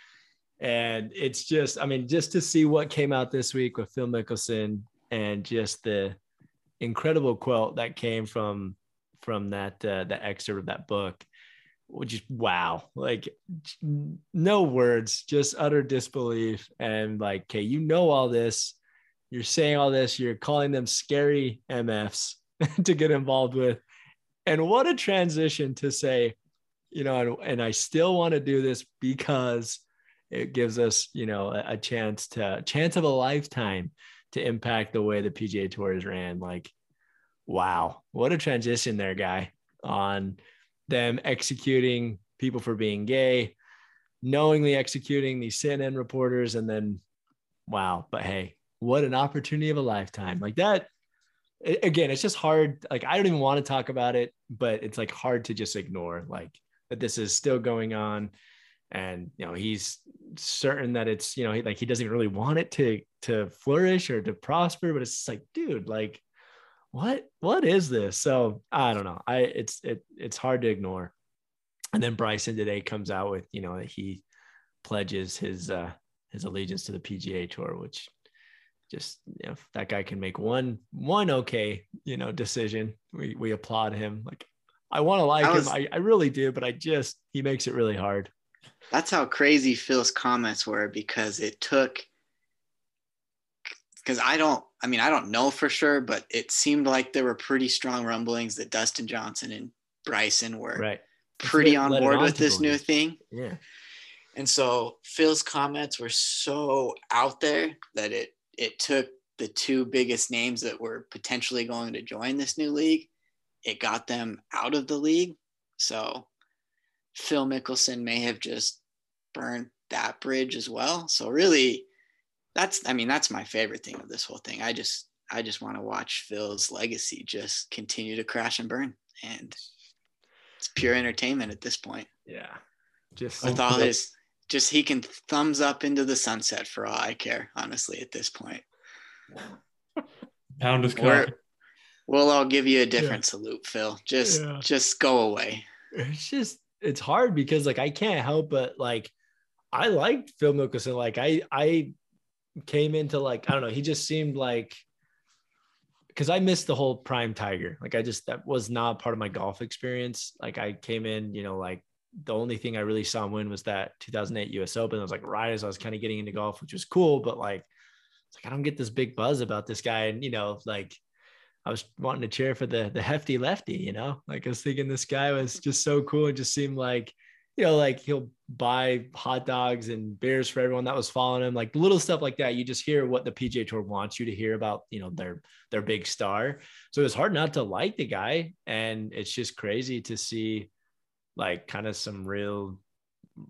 [SPEAKER 1] And it's just, I mean, just to see what came out this week with Phil Mickelson and just the incredible quote that came from from that uh, that excerpt of that book which is wow. Like no words just utter disbelief and like okay you know all this. You're saying all this. You're calling them scary mfs to get involved with. And what a transition to say you know and, and i still want to do this because it gives us you know a, a chance to chance of a lifetime to impact the way the pga tour is ran. Like wow, what a transition there, guy, on them executing people for being gay, knowingly executing these CNN reporters, and then wow, but hey, what an opportunity of a lifetime. Like that, again, it's just hard. Like, I don't even want to talk about it, but it's like hard to just ignore, like, that this is still going on. And you know, he's certain that it's, you know, he, like he doesn't really want it to to flourish or to prosper, but it's like, dude, like what what is this? So I don't know. I it's it it's hard to ignore. And then Bryson today comes out with you know that he pledges his uh his allegiance to the PGA Tour, which just you know, if that guy can make one one okay, you know, decision, we we applaud him. Like I want to like was, him, I, I really do, but I just he makes it really hard.
[SPEAKER 2] That's how crazy Phil's comments were because it took because I don't I mean I don't know for sure, but it seemed like there were pretty strong rumblings that Dustin Johnson and Bryson were
[SPEAKER 1] right.
[SPEAKER 2] pretty on board with this new thing.
[SPEAKER 1] Yeah.
[SPEAKER 2] And so Phil's comments were so out there that it it took the two biggest names that were potentially going to join this new league, it got them out of the league. So Phil Mickelson may have just burned that bridge as well. So really that's I mean that's my favorite thing of this whole thing. I just I just want to watch Phil's legacy just continue to crash and burn and it's pure entertainment at this point.
[SPEAKER 1] Yeah. Just
[SPEAKER 2] with all his just he can thumbs up into the sunset for all I care, honestly, at this point.
[SPEAKER 4] Pound is coming.
[SPEAKER 2] We'll all give you a different yeah. salute, Phil. Just yeah. just go away.
[SPEAKER 1] It's just it's hard because like I can't help but like I liked Phil Mickelson. Like I I came into like I don't know, he just seemed like because I missed the whole prime tiger. Like I just that was not part of my golf experience. Like I came in, you know, like the only thing I really saw him win was that 2008 US Open. I was like right as I was kind of getting into golf, which was cool, but like, it's like I don't get this big buzz about this guy. And you know, like I was wanting to cheer for the the hefty lefty, you know, like I was thinking this guy was just so cool and just seemed like, you know, like he'll buy hot dogs and beers for everyone that was following him, like little stuff like that. You just hear what the PGA Tour wants you to hear about, you know, their their big star. So it's hard not to like the guy, and it's just crazy to see like kind of some real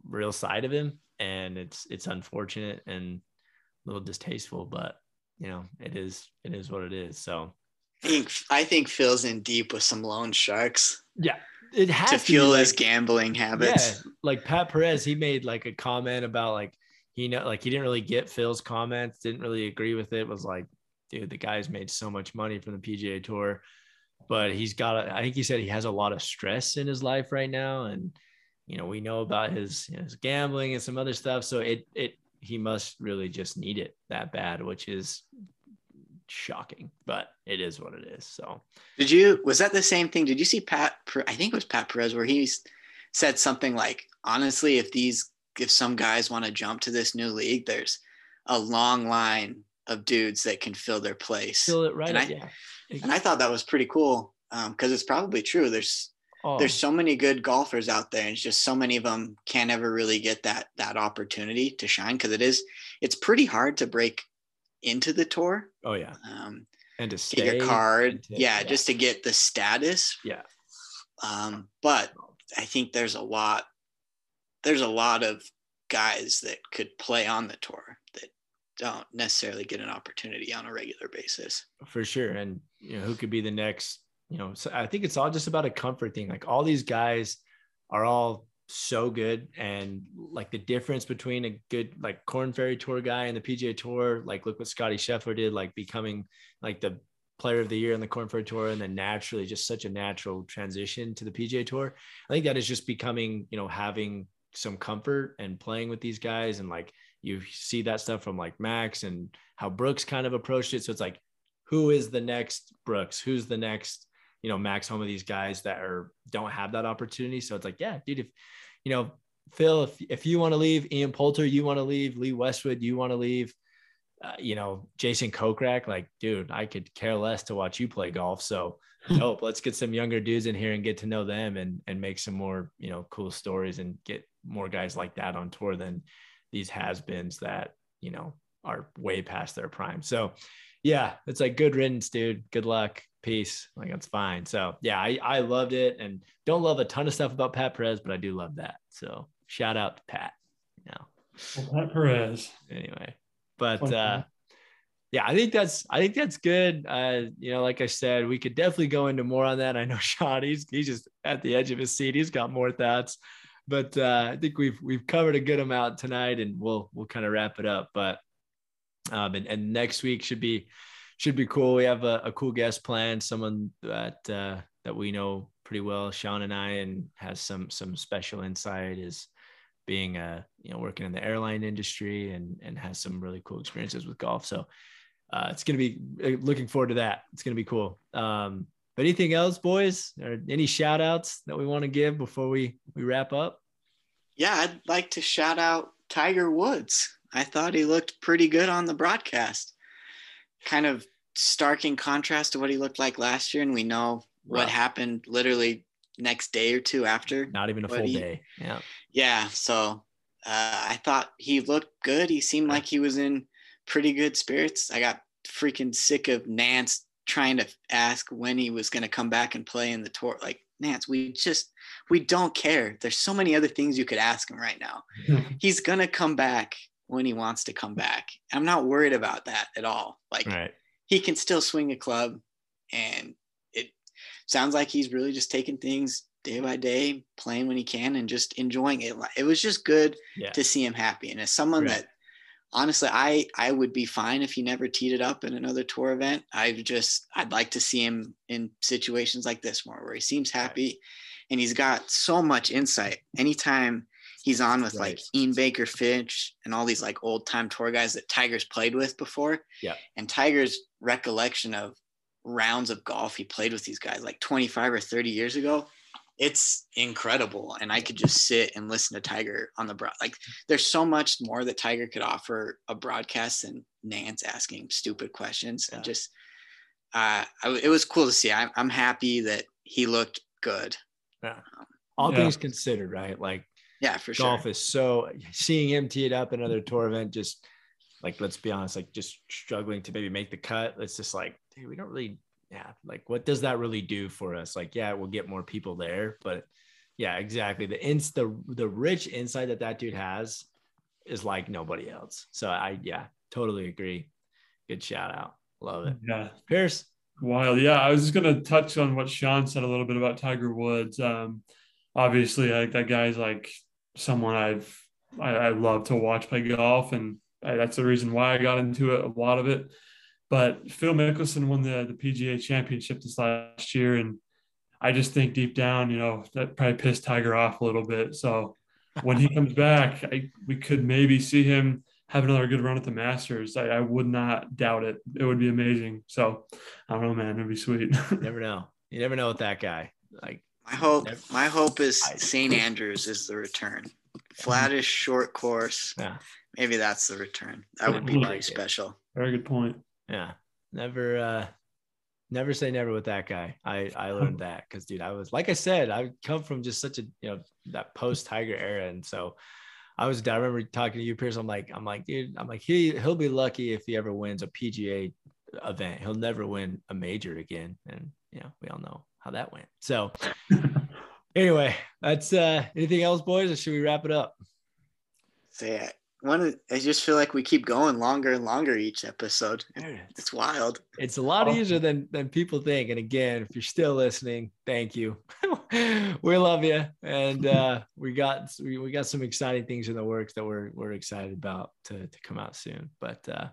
[SPEAKER 1] real side of him and it's it's unfortunate and a little distasteful but you know it is it is what it is so
[SPEAKER 2] I think I think Phil's in deep with some loan sharks.
[SPEAKER 1] Yeah, it has
[SPEAKER 2] to, to fuel his gambling habits.
[SPEAKER 1] Yeah, like Pat Perez, he made like a comment about like he know like he didn't really get Phil's comments, didn't really agree with it. Was like, dude, the guy's made so much money from the PGA Tour but he's got I think he said he has a lot of stress in his life right now and you know we know about his, you know, his gambling and some other stuff so it it he must really just need it that bad which is shocking but it is what it is so
[SPEAKER 2] did you was that the same thing did you see pat i think it was pat perez where he said something like honestly if these if some guys want to jump to this new league there's a long line of dudes that can fill their place
[SPEAKER 1] fill it right
[SPEAKER 2] and
[SPEAKER 1] up, I, yeah
[SPEAKER 2] and I thought that was pretty cool because um, it's probably true. There's oh. there's so many good golfers out there, and it's just so many of them can't ever really get that that opportunity to shine because it is it's pretty hard to break into the tour.
[SPEAKER 1] Oh yeah,
[SPEAKER 2] um,
[SPEAKER 1] and to
[SPEAKER 2] get your card, to, yeah, yeah, just to get the status.
[SPEAKER 1] Yeah,
[SPEAKER 2] um, but I think there's a lot there's a lot of guys that could play on the tour that don't necessarily get an opportunity on a regular basis.
[SPEAKER 1] For sure. And, you know, who could be the next, you know, so I think it's all just about a comfort thing. Like all these guys are all so good. And like the difference between a good, like Korn Ferry Tour guy and the PGA Tour, like look what Scottie Scheffler did, like becoming like the player of the year in the Korn Ferry Tour and then naturally just such a natural transition to the PGA Tour. I think that is just becoming, you know, having some comfort and playing with these guys and like you see that stuff from like Max and how Brooks kind of approached it. So it's like, who is the next Brooks? Who's the next, you know, Max Homa of these guys that are don't have that opportunity. So it's like, yeah, dude, if you know, Phil, if if you want to leave, Ian Poulter, you want to leave, Lee Westwood, you want to leave, uh, you know, Jason Kokrak, like, dude, I could care less to watch you play golf. So nope, let's get some younger dudes in here and get to know them and and make some more, you know, cool stories and get more guys like that on tour than these has-beens that you know are way past their prime. So yeah, it's like good riddance, dude. Good luck. Peace. Like that's fine. So yeah, I, I loved it and don't love a ton of stuff about Pat Perez, but I do love that. So shout out to Pat. You know.
[SPEAKER 4] Well, Pat Perez.
[SPEAKER 1] Anyway. But uh yeah, I think that's I think that's good. Uh, you know, like I said, we could definitely go into more on that. I know Shawn, he's he's just at the edge of his seat. He's got more thoughts but uh, I think we've we've covered a good amount tonight, and we'll we'll kind of wrap it up. But um, and, and next week should be should be cool. We have a, a cool guest planned, someone that uh, that we know pretty well, Shawn and I, and has some some special insight. Is being a uh, you know working in the airline industry and and has some really cool experiences with golf. So uh, it's to be uh, looking forward to that. It's to be cool. Um, but anything else, boys, or any shout outs that we want to give before we, we wrap up?
[SPEAKER 2] Yeah, I'd like to shout out Tiger Woods. I thought he looked pretty good on the broadcast. Kind of stark in contrast to what he looked like last year. And we know what happened literally next day or two after.
[SPEAKER 1] Not even a full
[SPEAKER 2] he,
[SPEAKER 1] day. Yeah.
[SPEAKER 2] Yeah. So uh, I thought he looked good. He seemed like he was in pretty good spirits. I got freaking sick of Nantz trying to ask when he was going to come back and play in the tour. Like, Nantz, we just, we don't care. There's so many other things you could ask him right now. He's going to come back when he wants to come back. I'm not worried about that at all. Like, right. he can still swing a club and it sounds like he's really just taking things day by day, playing when he can and just enjoying it. It was just good yeah. to see him happy. And as someone right. that honestly, I I would be fine if he never teed it up in another tour event. I just I'd like to see him in situations like this more, where he seems happy, and he's got so much insight. Anytime he's on with right. like Ian Baker Finch and all these like old time tour guys that Tiger's played with before.
[SPEAKER 1] Yeah.
[SPEAKER 2] And Tiger's recollection of rounds of golf he played with these guys like 25 or 30 years ago it's incredible and i could just sit and listen to tiger on the broad like there's so much more that tiger could offer a broadcast than Nantz asking stupid questions yeah. and just uh I, it was cool to see I'm, I'm happy that he looked good
[SPEAKER 1] yeah um, all yeah. things considered right like
[SPEAKER 2] yeah for
[SPEAKER 1] golf
[SPEAKER 2] sure
[SPEAKER 1] is so seeing him tee it up another tour event just like let's be honest like just struggling to maybe make the cut it's just like dude, we don't really yeah, like what does that really do for us? Like, yeah, we'll get more people there, but yeah, exactly. The ins the the rich insight that that dude has is like nobody else. So I yeah, totally agree. Good shout out. Love it.
[SPEAKER 4] Yeah,
[SPEAKER 1] Pierce.
[SPEAKER 4] Wild. Yeah, I was just gonna touch on what Shawn said a little bit about Tiger Woods. Um, obviously, like that guy's like someone I've I, I love to watch play golf, and I, that's the reason why I got into it. A lot of it but Phil Mickelson won the, the PGA championship this last year. And I just think deep down, you know, that probably pissed Tiger off a little bit. So when he comes back, I, we could maybe see him have another good run at the Masters. I, I, would not doubt it. It would be amazing. So I don't know, man. It'd be sweet.
[SPEAKER 1] never know. You never know with that guy. Like
[SPEAKER 2] my hope, never, my hope is St. Andrews is the return. Flattish short course.
[SPEAKER 1] Yeah.
[SPEAKER 2] Maybe that's the return. That would be very special.
[SPEAKER 4] Very good point.
[SPEAKER 1] Yeah. Never uh never say never with that guy. I I learned that because dude, I was like I said, I come from just such a you know that post Tiger era, and so I was. I remember talking to you, Pierce. I'm like, I'm like, dude, I'm like, he he'll be lucky if he ever wins a PGA event. He'll never win a major again, and you know we all know how that went. So anyway, that's uh anything else, boys, or should we wrap it up?
[SPEAKER 2] Say it one I just feel like we keep going longer and longer each episode. It's wild.
[SPEAKER 1] It's a lot easier than than people think. And again, if you're still listening, thank you. we love you, and uh, we got we, we got some exciting things in the works that we're we're excited about to to come out soon. But uh,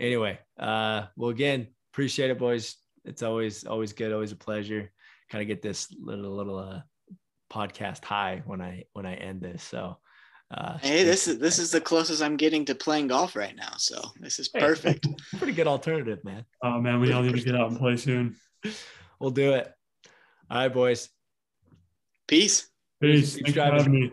[SPEAKER 1] anyway, uh, well, again, appreciate it, boys. It's always always good, always a pleasure. Kind of get this little little uh, podcast high when I when I end this. So
[SPEAKER 2] uh, hey, this is this is the closest I'm getting to playing golf right now, so this is perfect.
[SPEAKER 1] Pretty good alternative, man.
[SPEAKER 4] Oh man, we all need to get out and play soon.
[SPEAKER 1] We'll do it. All right, boys.
[SPEAKER 2] Peace.
[SPEAKER 4] Peace. Thanks for having me.